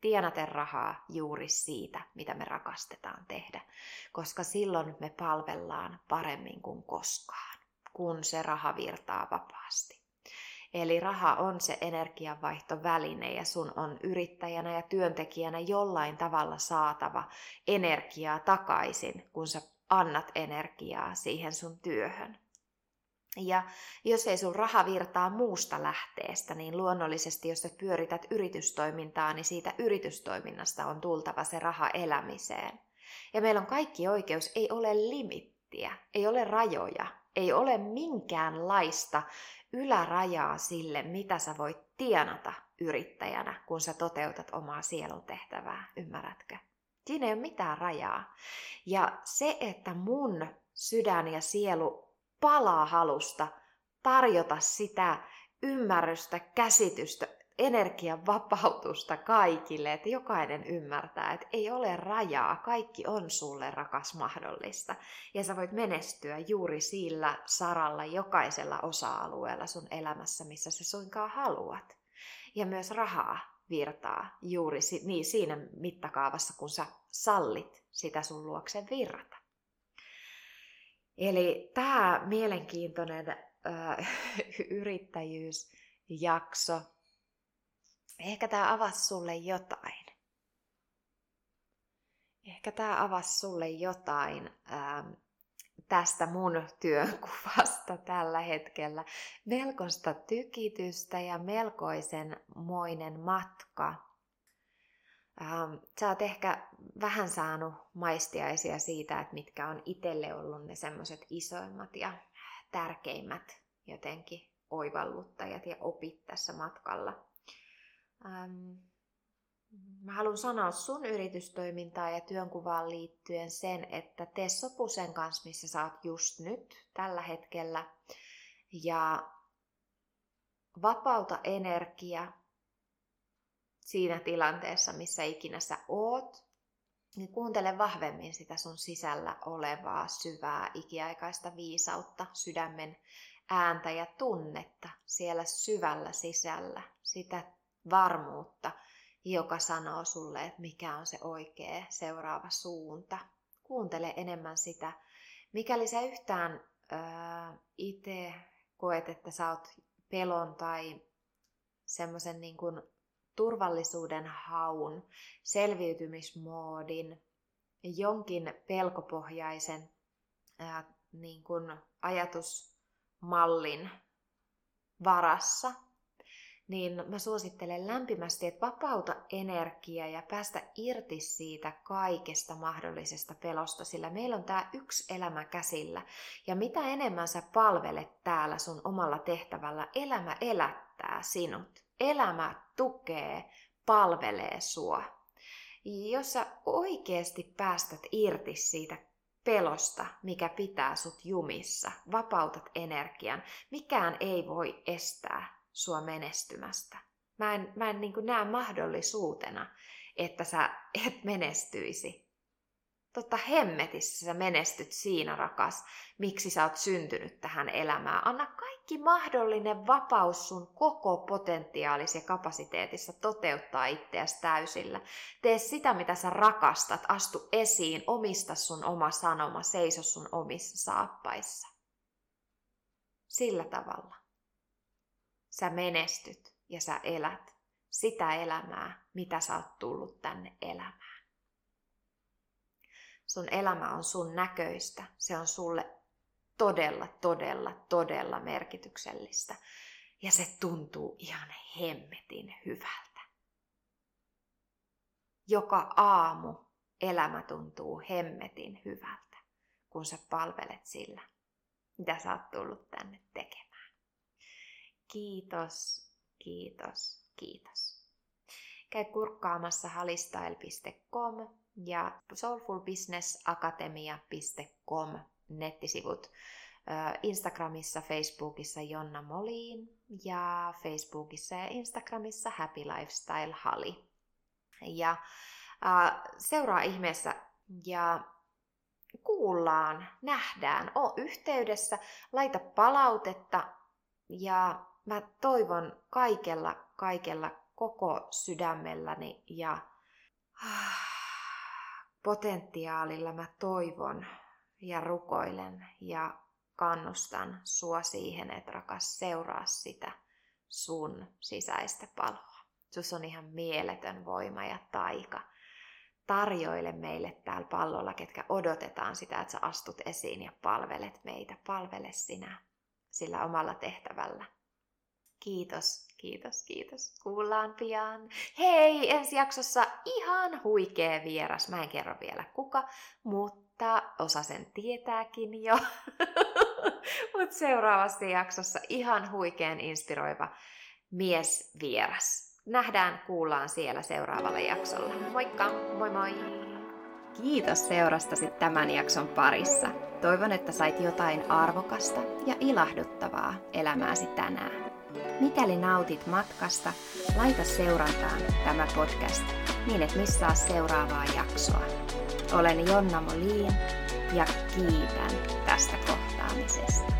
Tienaten rahaa juuri siitä, mitä me rakastetaan tehdä, koska silloin me palvellaan paremmin kuin koskaan, kun se raha virtaa vapaasti. Eli raha on se energianvaihtoväline ja sun on yrittäjänä ja työntekijänä jollain tavalla saatava energiaa takaisin, kun sä annat energiaa siihen sun työhön. Ja jos ei sun raha virtaa muusta lähteestä, niin luonnollisesti jos sä pyörität yritystoimintaa, niin siitä yritystoiminnasta on tultava se raha elämiseen. Ja meillä on kaikki oikeus, ei ole limittiä, ei ole rajoja, ei ole minkäänlaista ylärajaa sille, mitä sä voit tienata yrittäjänä, kun sä toteutat omaa sielun tehtävää, ymmärrätkö? Siinä ei ole mitään rajaa. Ja se, että mun sydän ja sielu palaa halusta tarjota sitä ymmärrystä, käsitystä, energian vapautusta kaikille, että jokainen ymmärtää, että ei ole rajaa, kaikki on sulle rakas mahdollista. Ja sä voit menestyä juuri sillä saralla jokaisella osa-alueella sun elämässä, missä sä suinkaan haluat. Ja myös rahaa virtaa juuri niin siinä mittakaavassa, kun sä sallit sitä sun luoksen virrata. Eli tämä mielenkiintoinen äh, yrittäjyysjakso, ehkä tämä avasi sulle jotain. Ehkä tämä avasi sulle jotain äh, tästä mun työnkuvasta tällä hetkellä. Melkoista tykitystä ja melkoisen moinen matka. Ähm, sä oot ehkä vähän saanut maistiaisia siitä, että mitkä on itselle ollut ne semmoiset isoimmat ja tärkeimmät jotenkin oivalluttajat ja opit tässä matkalla. Ähm, Mä haluan sanoa sun yritystoimintaan ja työnkuvaan liittyen sen, että tee sopu sen kanssa, missä sä oot just nyt tällä hetkellä. Ja vapauta energia siinä tilanteessa, missä ikinä sä oot. Niin kuuntele vahvemmin sitä sun sisällä olevaa syvää ikiaikaista viisautta, sydämen ääntä ja tunnetta siellä syvällä sisällä, sitä varmuutta – joka sanoo sulle, että mikä on se oikea seuraava suunta. Kuuntele enemmän sitä. Mikäli sä yhtään itse koet, että sä oot pelon tai semmoisen niin kuin turvallisuuden haun, selviytymismoodin, jonkin pelkopohjaisen ää, niin kuin ajatusmallin varassa – niin mä suosittelen lämpimästi, että vapauta energiaa ja päästä irti siitä kaikesta mahdollisesta pelosta, sillä meillä on tämä yksi elämä käsillä. Ja mitä enemmän sä palvelet täällä sun omalla tehtävällä, elämä elättää sinut. Elämä tukee, palvelee sua. Jos sä oikeasti päästät irti siitä pelosta, mikä pitää sut jumissa, vapautat energian, mikään ei voi estää sua menestymästä. Mä en, mä en niin näe mahdollisuutena, että sä et menestyisi. Totta hemmetissä sä menestyt siinä, rakas, miksi sä oot syntynyt tähän elämään. Anna kaikki mahdollinen vapaus sun koko potentiaalis ja kapasiteetissa toteuttaa itseäsi täysillä. Tee sitä, mitä sä rakastat, astu esiin, omista sun oma sanoma, seiso sun omissa saappaissa. Sillä tavalla sä menestyt ja sä elät sitä elämää, mitä sä oot tullut tänne elämään. Sun elämä on sun näköistä, se on sulle todella, todella, todella merkityksellistä. Ja se tuntuu ihan hemmetin hyvältä. Joka aamu elämä tuntuu hemmetin hyvältä, kun sä palvelet sillä, mitä sä oot tullut tänne tekemään. Kiitos, kiitos, kiitos. Käy kurkkaamassa halistyle.com ja soulfulbusinessakatemia.com nettisivut. Instagramissa, Facebookissa Jonna Moliin ja Facebookissa ja Instagramissa Happy Lifestyle Hali. Ja äh, seuraa ihmeessä ja kuullaan, nähdään, o yhteydessä, laita palautetta ja mä toivon kaikella, kaikella koko sydämelläni ja äh, potentiaalilla mä toivon ja rukoilen ja kannustan sua siihen, että rakas seuraa sitä sun sisäistä paloa. Sus on ihan mieletön voima ja taika. Tarjoile meille täällä pallolla, ketkä odotetaan sitä, että sä astut esiin ja palvelet meitä. Palvele sinä sillä omalla tehtävällä. Kiitos, kiitos, kiitos. Kuullaan pian. Hei, ensi jaksossa ihan huikea vieras. Mä en kerro vielä kuka, mutta osa sen tietääkin jo. mutta seuraavassa jaksossa ihan huikean inspiroiva mies vieras. Nähdään, kuullaan siellä seuraavalla jaksolla. Moikka, moi moi! Kiitos seurastasi tämän jakson parissa. Toivon, että sait jotain arvokasta ja ilahduttavaa elämääsi tänään. Mikäli nautit matkasta, laita seurantaan tämä podcast niin et missaa seuraavaa jaksoa. Olen Jonna Molin ja kiitän tästä kohtaamisesta.